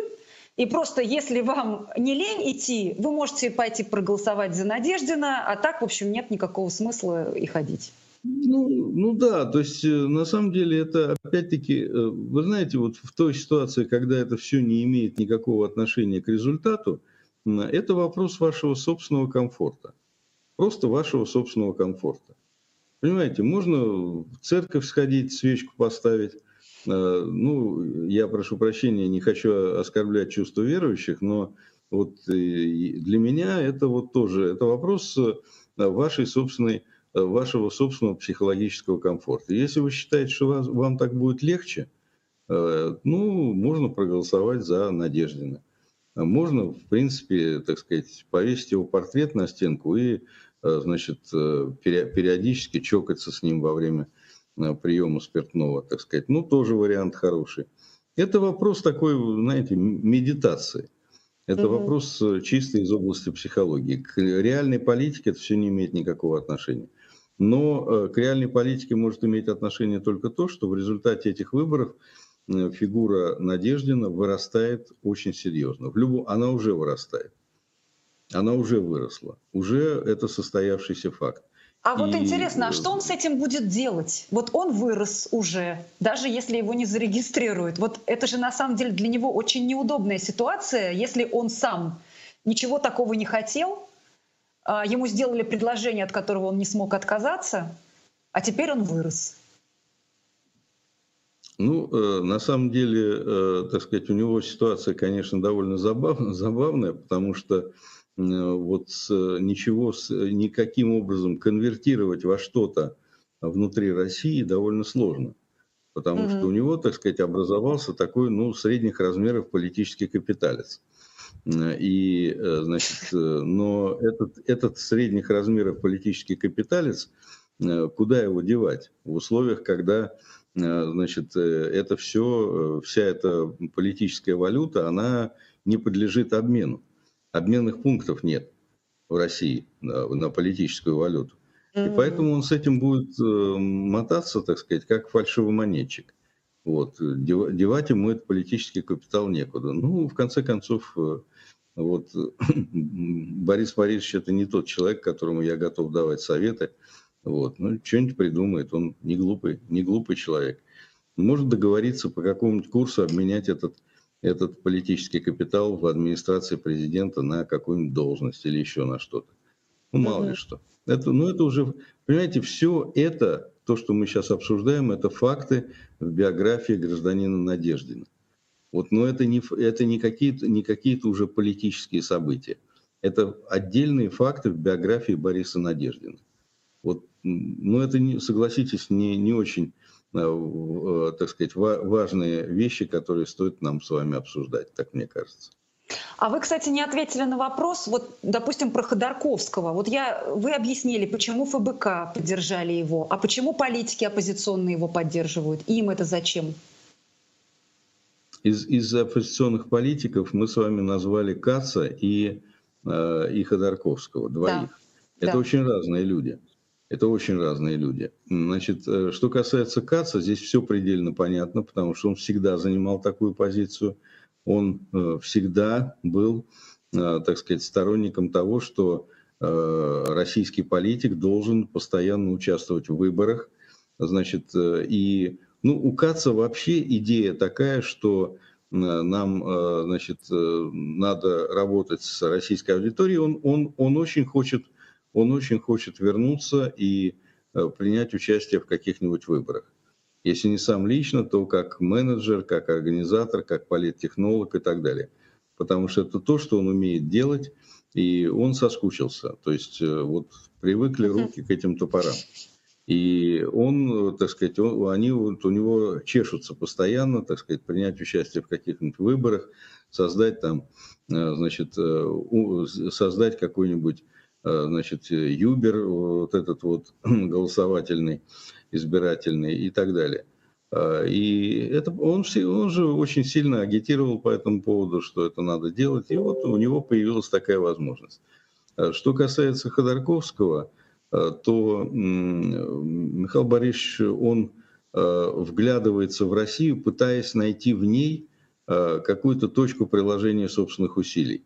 И просто, если вам не лень идти, вы можете пойти проголосовать за Надеждина, а так, в общем, нет никакого смысла и ходить. Ну, ну да, то есть э, на самом деле это опять-таки, э, вы знаете, вот в той ситуации, когда это все не имеет никакого отношения к результату, это вопрос вашего собственного комфорта. Просто вашего собственного комфорта. Понимаете, можно в церковь сходить, свечку поставить. Э, ну, я прошу прощения, не хочу оскорблять чувства верующих, но вот для меня это вот тоже, это вопрос вашей собственной вашего собственного психологического комфорта. Если вы считаете, что вас, вам так будет легче, э, ну, можно проголосовать за Надеждина. А можно, в принципе, так сказать, повесить его портрет на стенку и, э, значит, периодически чокаться с ним во время приема спиртного, так сказать. Ну, тоже вариант хороший. Это вопрос такой, знаете, медитации. Это угу. вопрос чисто из области психологии. К реальной политике это все не имеет никакого отношения. Но э, к реальной политике может иметь отношение только то, что в результате этих выборов э, фигура Надеждина вырастает очень серьезно. В любом, она уже вырастает. Она уже выросла. Уже это состоявшийся факт. А вот интересно, а что он с этим будет делать? Вот он вырос уже, даже если его не зарегистрируют. Вот это же на самом деле для него очень неудобная ситуация, если он сам ничего такого не хотел, ему сделали предложение, от которого он не смог отказаться, а теперь он вырос. Ну, э, на самом деле, э, так сказать, у него ситуация, конечно, довольно забавная, забавная потому что э, вот ничего, никаким образом конвертировать во что-то внутри России довольно сложно. Потому mm-hmm. что у него, так сказать, образовался такой, ну, средних размеров политический капиталец. И, э, значит, э, но этот, этот средних размеров политический капиталец, э, куда его девать в условиях, когда значит, это все, вся эта политическая валюта, она не подлежит обмену. Обменных пунктов нет в России на политическую валюту. И поэтому он с этим будет мотаться, так сказать, как фальшивомонетчик. Вот. Девать ему этот политический капитал некуда. Ну, в конце концов, вот Борис Борисович это не тот человек, которому я готов давать советы. Вот. Ну, что-нибудь придумает, он не глупый, не глупый человек. Может договориться по какому-нибудь курсу обменять этот, этот политический капитал в администрации президента на какую-нибудь должность или еще на что-то. Ну, мало ли что. Это, ну, это уже, понимаете, все это, то, что мы сейчас обсуждаем, это факты в биографии гражданина Надеждина. Вот, но это не, это не какие-то не какие уже политические события. Это отдельные факты в биографии Бориса Надеждина. Вот, но это, не, согласитесь, не, не очень, э, э, так сказать, важные вещи, которые стоит нам с вами обсуждать, так мне кажется. А вы, кстати, не ответили на вопрос, вот, допустим, про Ходорковского. Вот я, вы объяснили, почему ФБК поддержали его, а почему политики оппозиционные его поддерживают? Им это зачем? Из, из оппозиционных политиков мы с вами назвали Каца и, э, и Ходорковского, двоих. Да. Это да. очень разные люди. Это очень разные люди. Значит, э, что касается Каца, здесь все предельно понятно, потому что он всегда занимал такую позицию. Он э, всегда был, э, так сказать, сторонником того, что э, российский политик должен постоянно участвовать в выборах. Значит, и ну, у Каца вообще идея такая, что нам, значит, надо работать с российской аудиторией. Он, он, он очень хочет, он очень хочет вернуться и принять участие в каких-нибудь выборах. Если не сам лично, то как менеджер, как организатор, как политтехнолог и так далее. Потому что это то, что он умеет делать, и он соскучился. То есть вот привыкли руки к этим топорам. И он, так сказать, он, они вот у него чешутся постоянно, так сказать, принять участие в каких-нибудь выборах, создать там, э, значит, э, создать какой-нибудь, э, значит, юбер, вот этот вот голосовательный, избирательный и так далее. А, и это, он, он же очень сильно агитировал по этому поводу, что это надо делать, и вот у него появилась такая возможность. А что касается Ходорковского, то Михаил Борисович, он вглядывается в Россию, пытаясь найти в ней какую-то точку приложения собственных усилий.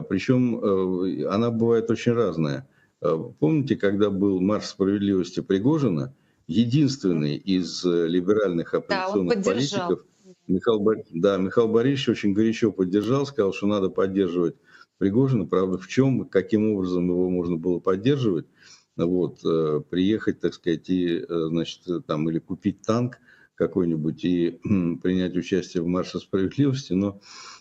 Причем э, она бывает очень разная. Помните, когда был марш справедливости Пригожина, единственный из э, либеральных оппозиционных да, политиков, Михаил, да, Михаил Борисович очень горячо поддержал, сказал, что надо поддерживать Пригожина. Правда, в чем, каким образом его можно было поддерживать? Вот, э, приехать, так сказать, и, э, значит, там, или купить танк какой-нибудь и принять участие в марше справедливости, но,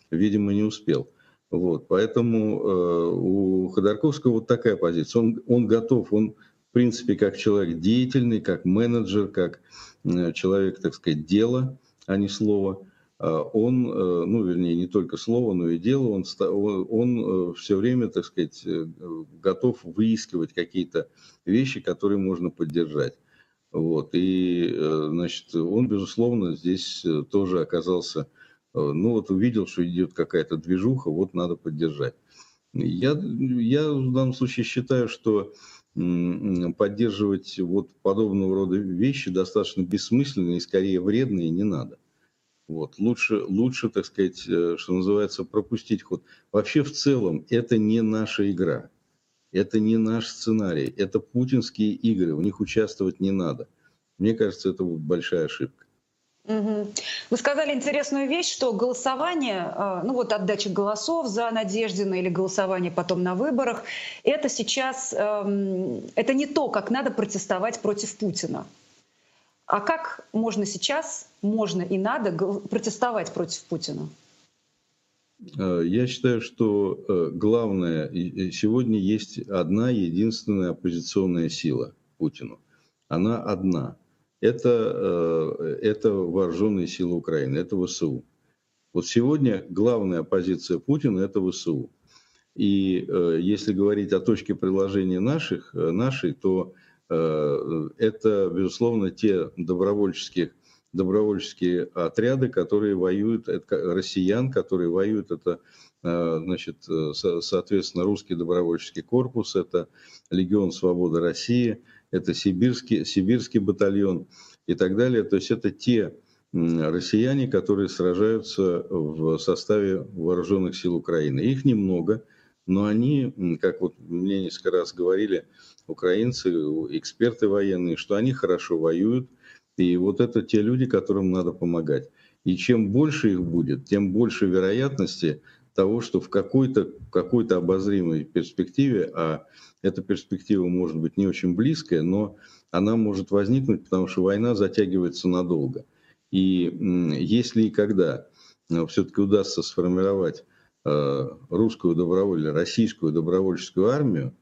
видимо, не успел. Вот, поэтому э, у Ходорковского вот такая позиция. Он, он готов, он в принципе, как человек деятельный, как менеджер, как э, человек, так сказать, дела, а не слова, а он, э, ну, вернее, не только слово, но и дело, он, он э, все время, так сказать, готов выискивать какие-то вещи, которые можно поддержать. Вот. И, значит, он, безусловно, здесь тоже оказался, ну, вот увидел, что идет какая-то движуха, вот надо поддержать. Я, я в данном случае считаю, что поддерживать вот подобного рода вещи достаточно бессмысленные и скорее вредные не надо. Вот. Лучше, лучше, так сказать, э, что называется, пропустить ход. Вообще в целом это не наша игра, это не наш сценарий, это путинские игры, в них участвовать не надо. Мне кажется, это большая ошибка. Вы сказали интересную вещь, что голосование, а, ну вот отдача голосов за Надеждина или голосование потом на выборах, это сейчас, эм, это не то, как надо протестовать против Путина. А как можно сейчас, можно и надо протестовать против Путина? Э, я считаю, что э, главное, сегодня есть одна единственная оппозиционная сила Путину. Она одна – это, э, это вооруженные силы Украины, это ВСУ. Вот сегодня главная позиция Путина – это ВСУ. И э, если говорить о точке приложения наших, э, нашей, то это, безусловно, те добровольческие, добровольческие отряды, которые воюют, это россиян, которые воюют, это, значит, соответственно, русский добровольческий корпус, это Легион Свободы России – это сибирский, сибирский батальон и так далее. То есть это те россияне, которые сражаются в составе вооруженных сил Украины. Их немного, но они, как вот мне несколько раз говорили украинцы, эксперты военные, что они хорошо воюют, и вот это те люди, которым надо помогать. И чем больше их будет, тем больше вероятности того, что в какой-то какой обозримой перспективе, а эта перспектива может быть не очень близкая, но она может возникнуть, потому что война затягивается надолго. И если и когда э, все-таки удастся сформировать э, русскую добровольную, российскую добровольческую армию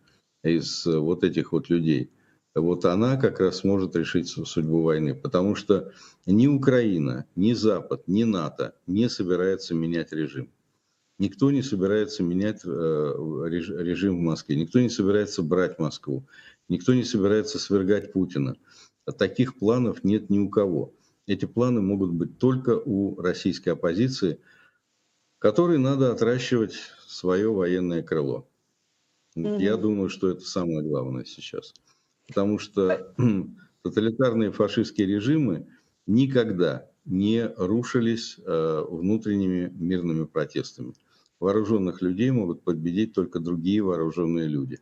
из э, вот этих вот людей, вот она как раз сможет решить судьбу войны. Потому что ни Украина, ни Запад, ни НАТО не собирается менять режим. Никто не собирается менять э, режим в Москве, никто не собирается брать Москву, никто не собирается свергать Путина. Таких планов нет ни у кого. Эти планы могут быть только у российской оппозиции, которой надо отращивать свое военное крыло. Mm-hmm. Я думаю, что это самое главное сейчас. Потому что тоталитарные фашистские режимы никогда не рушились э, внутренними мирными протестами вооруженных людей могут победить только другие вооруженные люди.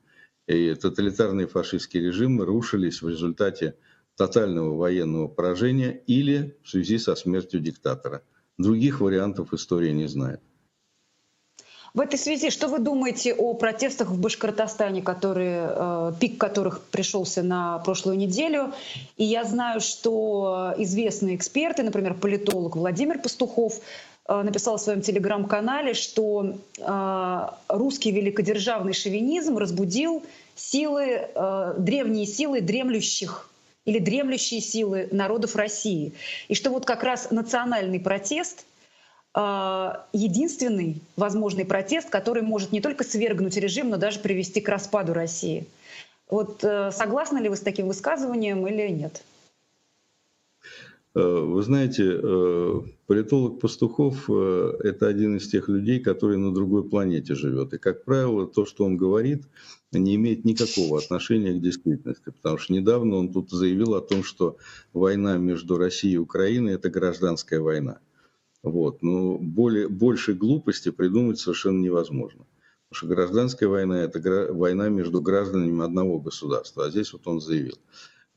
И тоталитарные фашистские режимы рушились в результате тотального военного поражения или в связи со смертью диктатора. Других вариантов история не знает. В этой связи, что вы думаете о протестах в Башкортостане, которые, э, пик которых пришелся на прошлую неделю? И я знаю, что известные эксперты, например, политолог Владимир Пастухов, написал в своем телеграм-канале, что э, русский великодержавный шовинизм разбудил силы, э, древние силы дремлющих или дремлющие силы народов России. И что вот как раз национальный протест единственный возможный протест, который может не только свергнуть режим, но даже привести к распаду России. Вот согласны ли вы с таким высказыванием или нет? Вы знаете, политолог Пастухов – это один из тех людей, который на другой планете живет. И, как правило, то, что он говорит, не имеет никакого отношения к действительности. Потому что недавно он тут заявил о том, что война между Россией и Украиной – это гражданская война. Вот. Но более, больше глупости придумать совершенно невозможно. Потому что гражданская война – это война между гражданами одного государства. А здесь вот он заявил.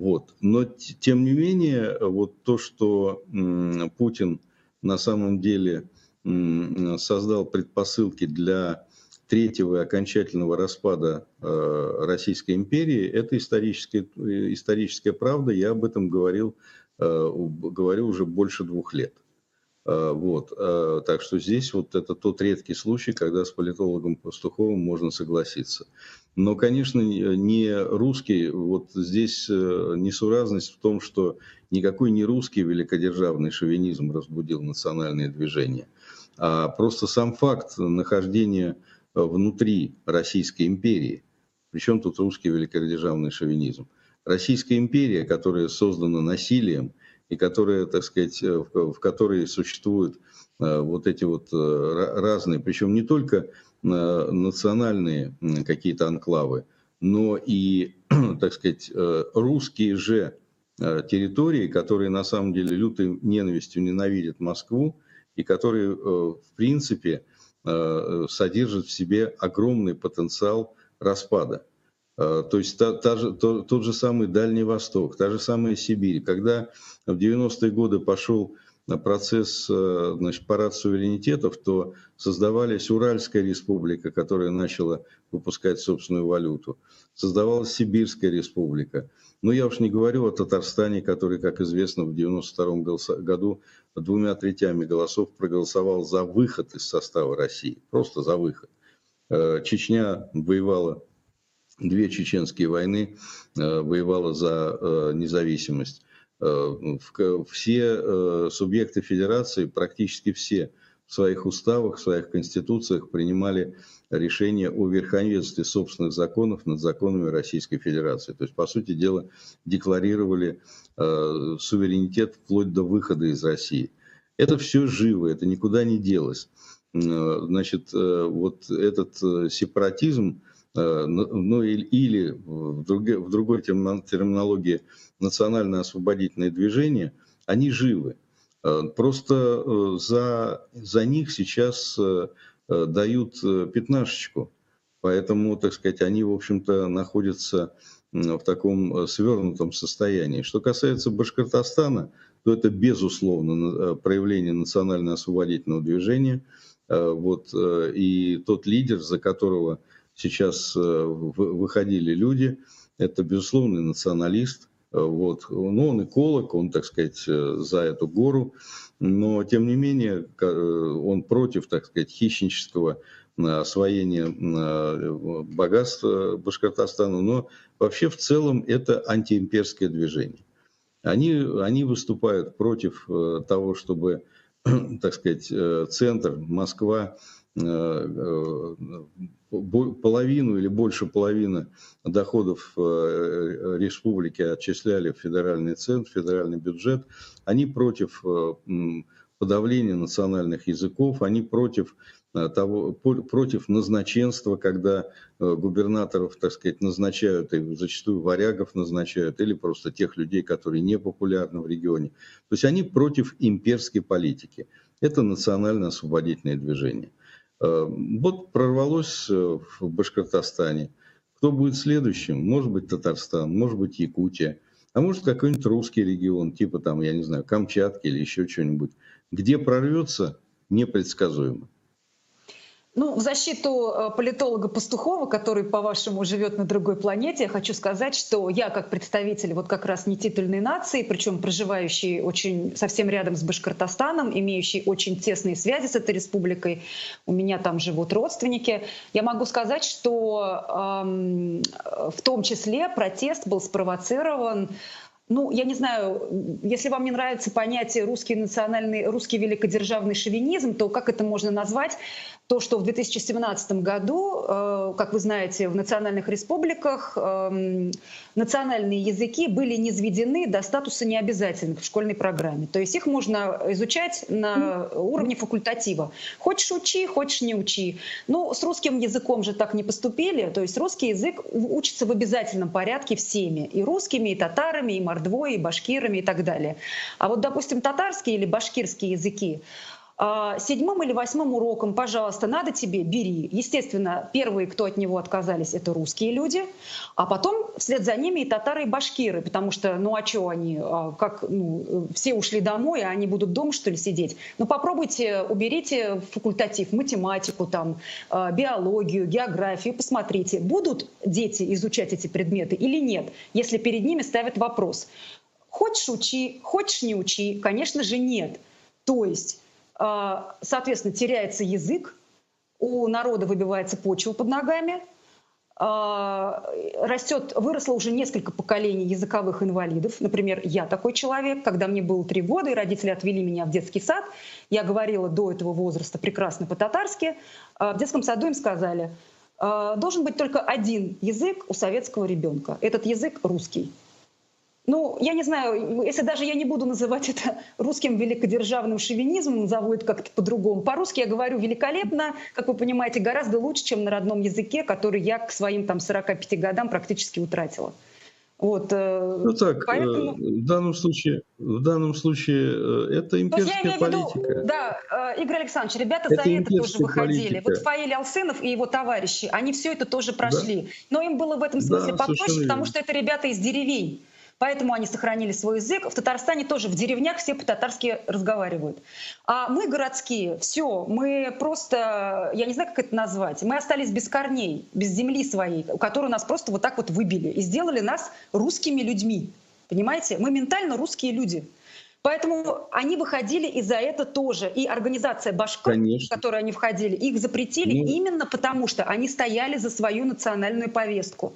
Вот. Но тем не менее, вот то, что Путин на самом деле создал предпосылки для третьего и окончательного распада э, Российской империи, это историческая, историческая правда. Я об этом говорил, э, говорю уже больше двух лет. Э, вот. Так что здесь вот это тот редкий случай, когда с политологом Пастуховым можно согласиться. Но, конечно, не русский, вот здесь э, несуразность в том, что никакой не русский великодержавный шовинизм разбудил национальные движения, а просто сам факт нахождения внутри Российской империи. Причем тут русский великодержавный шовинизм? Российская империя, которая создана насилием, и которые, так сказать, э, в, в которой существуют э, вот эти вот э, разные, причем не только национальные какие-то анклавы, но и, так сказать, русские же территории, которые на самом деле лютой ненавистью ненавидят Москву и которые, в принципе, содержат в себе огромный потенциал распада. Э, то есть та, та же, то, тот же самый Дальний Восток, та же самая Сибирь. Когда в 90-е годы пошел процесс, э, значит, парад суверенитетов, то создавались Уральская республика, которая начала выпускать собственную валюту, создавалась Сибирская республика. Но я уж не говорю о Татарстане, который, как известно, в 92 году двумя третями голосов проголосовал за выход из состава России, просто за выход. Э, Чечня воевала две чеченские войны, э, воевала за независимость. Э, все субъекты федерации, практически все, в своих уставах, в своих конституциях принимали решение о верховенстве собственных законов над законами Российской Федерации. То есть, по сути дела, декларировали суверенитет вплоть до выхода из России. Это все живо, это никуда не делось. Значит, вот этот сепаратизм, Э, ну, или в другой терминологии национально-освободительные движения, они живы. Э, просто э, за, за них сейчас дают пятнашечку. Поэтому, так сказать, они, в общем-то, находятся в таком свернутом состоянии. Что касается Башкортостана, то это, безусловно, проявление национально-освободительного движения. Вот, и тот лидер, за которого сейчас э, выходили люди. Это, безусловно, националист. Э, вот. Ну, он эколог, он, так сказать, э, за эту гору. Но, тем не менее, он против, так сказать, хищнического освоения богатства Башкортостана. Но вообще в целом это антиимперское движение. Они, они выступают против того, чтобы, так сказать, центр, Москва, половину или больше половины доходов э, республики отчисляли в федеральный центр, федеральный бюджет. Они против э, подавления национальных языков, они против э, того, против назначенства, когда губернаторов, так сказать, назначают, и зачастую варягов назначают, или просто тех людей, которые не популярны в регионе. То есть они против имперской политики. Это национально-освободительное движение. Э, вот прорвалось э, в Башкортостане. Кто будет следующим? Может быть Татарстан, может быть Якутия, а может какой-нибудь русский регион, типа там, я не знаю, Камчатки или еще что-нибудь. Где прорвется, непредсказуемо. Ну, в защиту э, политолога Пастухова, который, по-вашему, живет на другой планете, я хочу сказать, что я как представитель вот как раз нетитульной нации, причем проживающий очень совсем рядом с Башкортостаном, имеющий очень тесные связи с этой республикой, у меня там живут родственники, я могу сказать, что эм, в том числе протест был спровоцирован ну, я не знаю, если вам не нравится понятие русский национальный, русский великодержавный шовинизм, то как это можно назвать? То, что в 2017 году, э, как вы знаете, в национальных республиках эм, национальные языки были низведены до статуса необязательных в школьной программе. То есть их можно изучать на уровне факультатива. Хочешь учи, хочешь не учи. Но с русским языком же так не поступили. То есть русский язык учится в обязательном порядке всеми. И русскими, и татарами, и мордвой, и башкирами и так далее. А вот, допустим, татарские или башкирские языки, седьмым или восьмым уроком, пожалуйста, надо тебе, бери. Естественно, первые, кто от него отказались, это русские люди, а потом вслед за ними и татары, и башкиры, потому что, ну а что они, а, как, ну, все ушли домой, а они будут дома, что ли, сидеть? Ну попробуйте, уберите факультатив, математику, там, а, биологию, географию, посмотрите, будут дети изучать эти предметы или нет, если перед ними ставят вопрос. Хочешь учи, хочешь не учи? Конечно же нет. То есть а, соответственно, теряется язык, у народа выбивается почва под ногами, а, растет, выросло уже несколько поколений языковых инвалидов. Например, я такой человек, когда мне было три года, и родители отвели меня в детский сад, я говорила до этого возраста прекрасно по-татарски. А, в детском саду им сказали, должен быть только один язык у советского ребенка. Этот язык русский. Ну, я не знаю, если даже я не буду называть это русским великодержавным шовинизмом, назову это как-то по-другому. По-русски я говорю великолепно, как вы понимаете, гораздо лучше, чем на родном языке, который я к своим там 45 годам практически утратила. Вот, э, ну так, э, поэтому... в данном случае, в данном случае э, это имперская политика. Виду, да, Игорь Александрович, ребята это за это тоже выходили. Политика. Вот Фаиль Алсынов и его товарищи, они все это тоже прошли. Да. Но им было в этом смысле да, попроще, потому что это ребята из деревень. Поэтому они сохранили свой язык. В Татарстане тоже в деревнях все по-татарски разговаривают. А мы городские, все, мы просто, я не знаю, как это назвать, мы остались без корней, без земли своей, которую нас просто вот так вот выбили и сделали нас русскими людьми. Понимаете? Мы ментально русские люди. Поэтому они выходили и за это тоже. И организация Башков, в которую они входили, их запретили ну... именно потому, что они стояли за свою национальную повестку.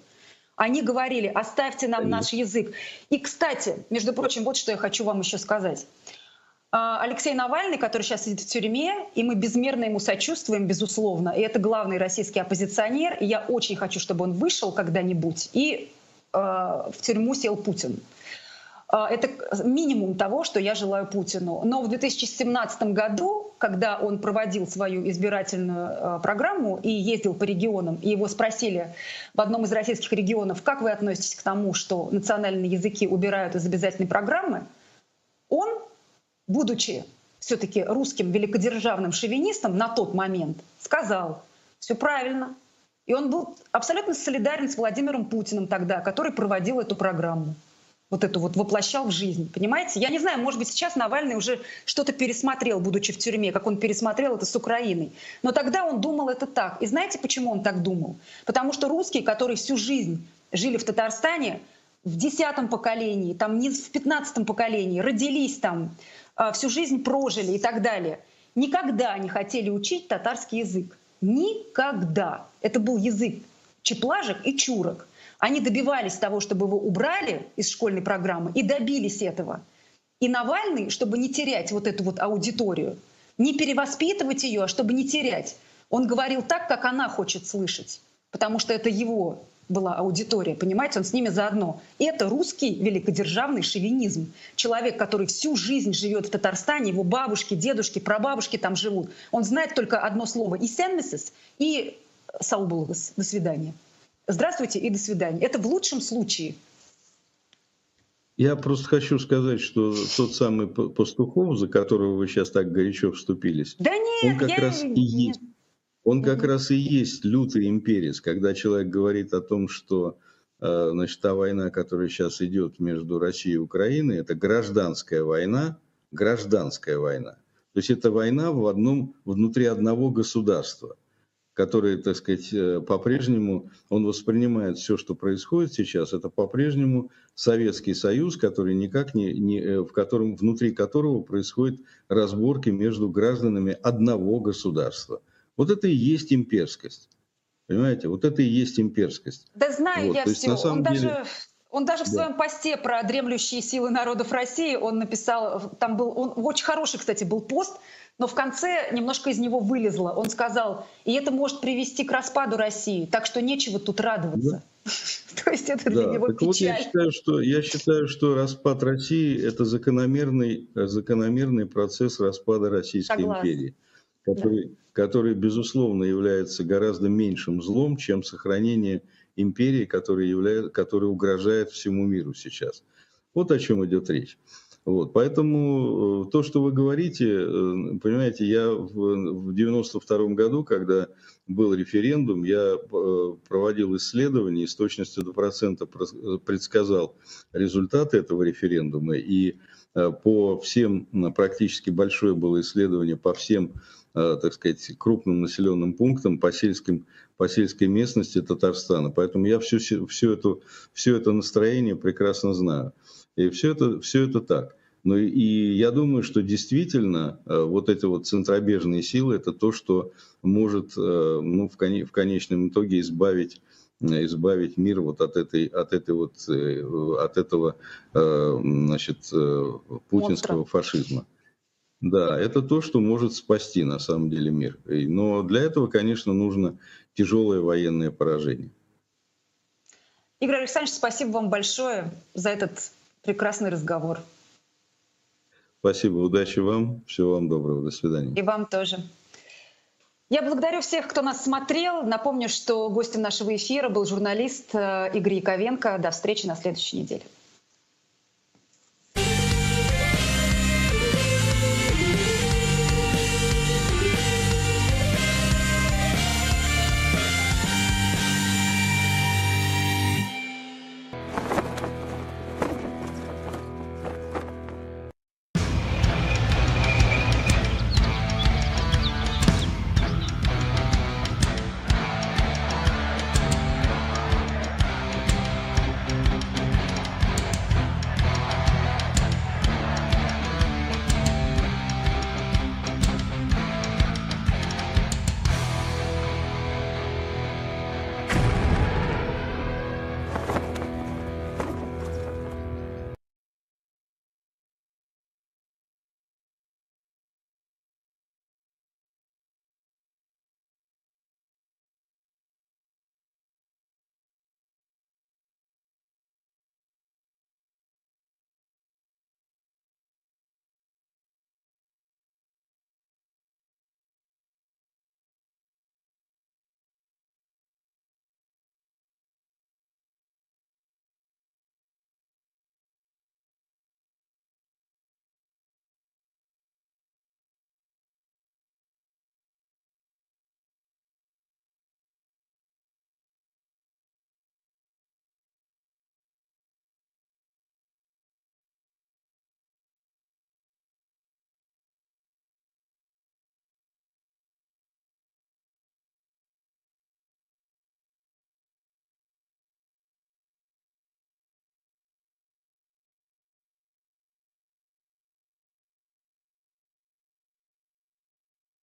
Они говорили, оставьте нам наш язык. И, кстати, между прочим, вот что я хочу вам еще сказать. А, Алексей Навальный, который сейчас сидит в тюрьме, и мы безмерно ему сочувствуем, безусловно, и это главный российский оппозиционер, и я очень хочу, чтобы он вышел когда-нибудь, и э, в тюрьму сел Путин. А, это минимум того, что я желаю Путину. Но в 2017 году, когда он проводил свою избирательную а, программу и ездил по регионам, и его спросили в одном из российских регионов, как вы относитесь к тому, что национальные языки убирают из обязательной программы, он, будучи все-таки русским великодержавным шовинистом на тот момент, сказал, все правильно. И он был абсолютно солидарен с Владимиром Путиным тогда, который проводил эту программу вот эту вот воплощал в жизнь, понимаете? Я не знаю, может быть, сейчас Навальный уже что-то пересмотрел, будучи в тюрьме, как он пересмотрел это с Украиной. Но тогда он думал это так. И знаете, почему он так думал? Потому что русские, которые всю жизнь жили в Татарстане, в десятом поколении, там не в пятнадцатом поколении, родились там, а, всю жизнь прожили и так далее, никогда не хотели учить татарский язык. Никогда. Это был язык чеплажек и чурок. Они добивались того, чтобы его убрали из школьной программы и добились этого. И Навальный, чтобы не терять вот эту вот аудиторию, не перевоспитывать ее, а чтобы не терять, он говорил так, как она хочет слышать, потому что это его была аудитория, понимаете, он с ними заодно. Это русский великодержавный шовинизм. Человек, который всю жизнь живет в Татарстане, его бабушки, дедушки, прабабушки там живут. Он знает только одно слово и «сенмесис», и «саубулгас». До свидания. Здравствуйте и до свидания. Это в лучшем случае. Я просто хочу сказать, что тот самый Пастухов, за которого вы сейчас так горячо вступились, да нет, он как я... раз и есть. Он как раз и есть лютый имперец, когда человек говорит о том, что э, значит, та война, которая сейчас идет между Россией и Украиной, это гражданская война, гражданская война. То есть это война в одном, внутри одного государства который, так сказать, э, по-прежнему, он воспринимает все, что происходит сейчас, это по-прежнему Советский Союз, который никак не, не, э, в котором, внутри которого происходят разборки между гражданами одного государства. Вот это и есть имперскость. Понимаете, вот это и есть имперскость. Да знаю вот. я все. на самом он деле... даже он даже в своем посте про дремлющие силы народов России, он написал, там был, он очень хороший, кстати, был пост, но в конце немножко из него вылезло. Он сказал, и это может привести к распаду России, так что нечего тут радоваться. Да. То есть это для да. него так печаль. Вот я считаю, что, я считаю, что распад России – это закономерный, закономерный процесс распада Российской Согласна. империи, который, да. который, безусловно, является гораздо меньшим злом, чем сохранение империи, которая, является, которая угрожает всему миру сейчас. Вот о чем идет речь. Вот, поэтому э, то, что вы говорите, э, понимаете, я в 92 году, когда был референдум, я э, проводил исследование и с точностью до процента предсказал результаты этого референдума. И по всем, практически большое было исследование по всем, так сказать, крупным населенным пунктам, по, сельским, по сельской местности Татарстана. Поэтому я все, все, это, все это настроение прекрасно знаю. И все это, все это так. Ну и я думаю, что действительно э, вот эти вот центробежные силы – это то, что может э, ну, в, коне, в конечном итоге избавить избавить мир вот от этой, от этой вот, э, от этого, значит, путинского Монстра. фашизма. Да, это то, что может спасти на самом деле мир. Но для этого, конечно, нужно тяжелое военное поражение. Игорь Александрович, спасибо вам большое за этот прекрасный разговор. Спасибо, удачи вам, всего вам доброго, до свидания. И вам тоже. Я благодарю всех, кто нас смотрел. Напомню, что гостем нашего эфира был журналист э, Игорь Яковенко. До встречи на следующей неделе.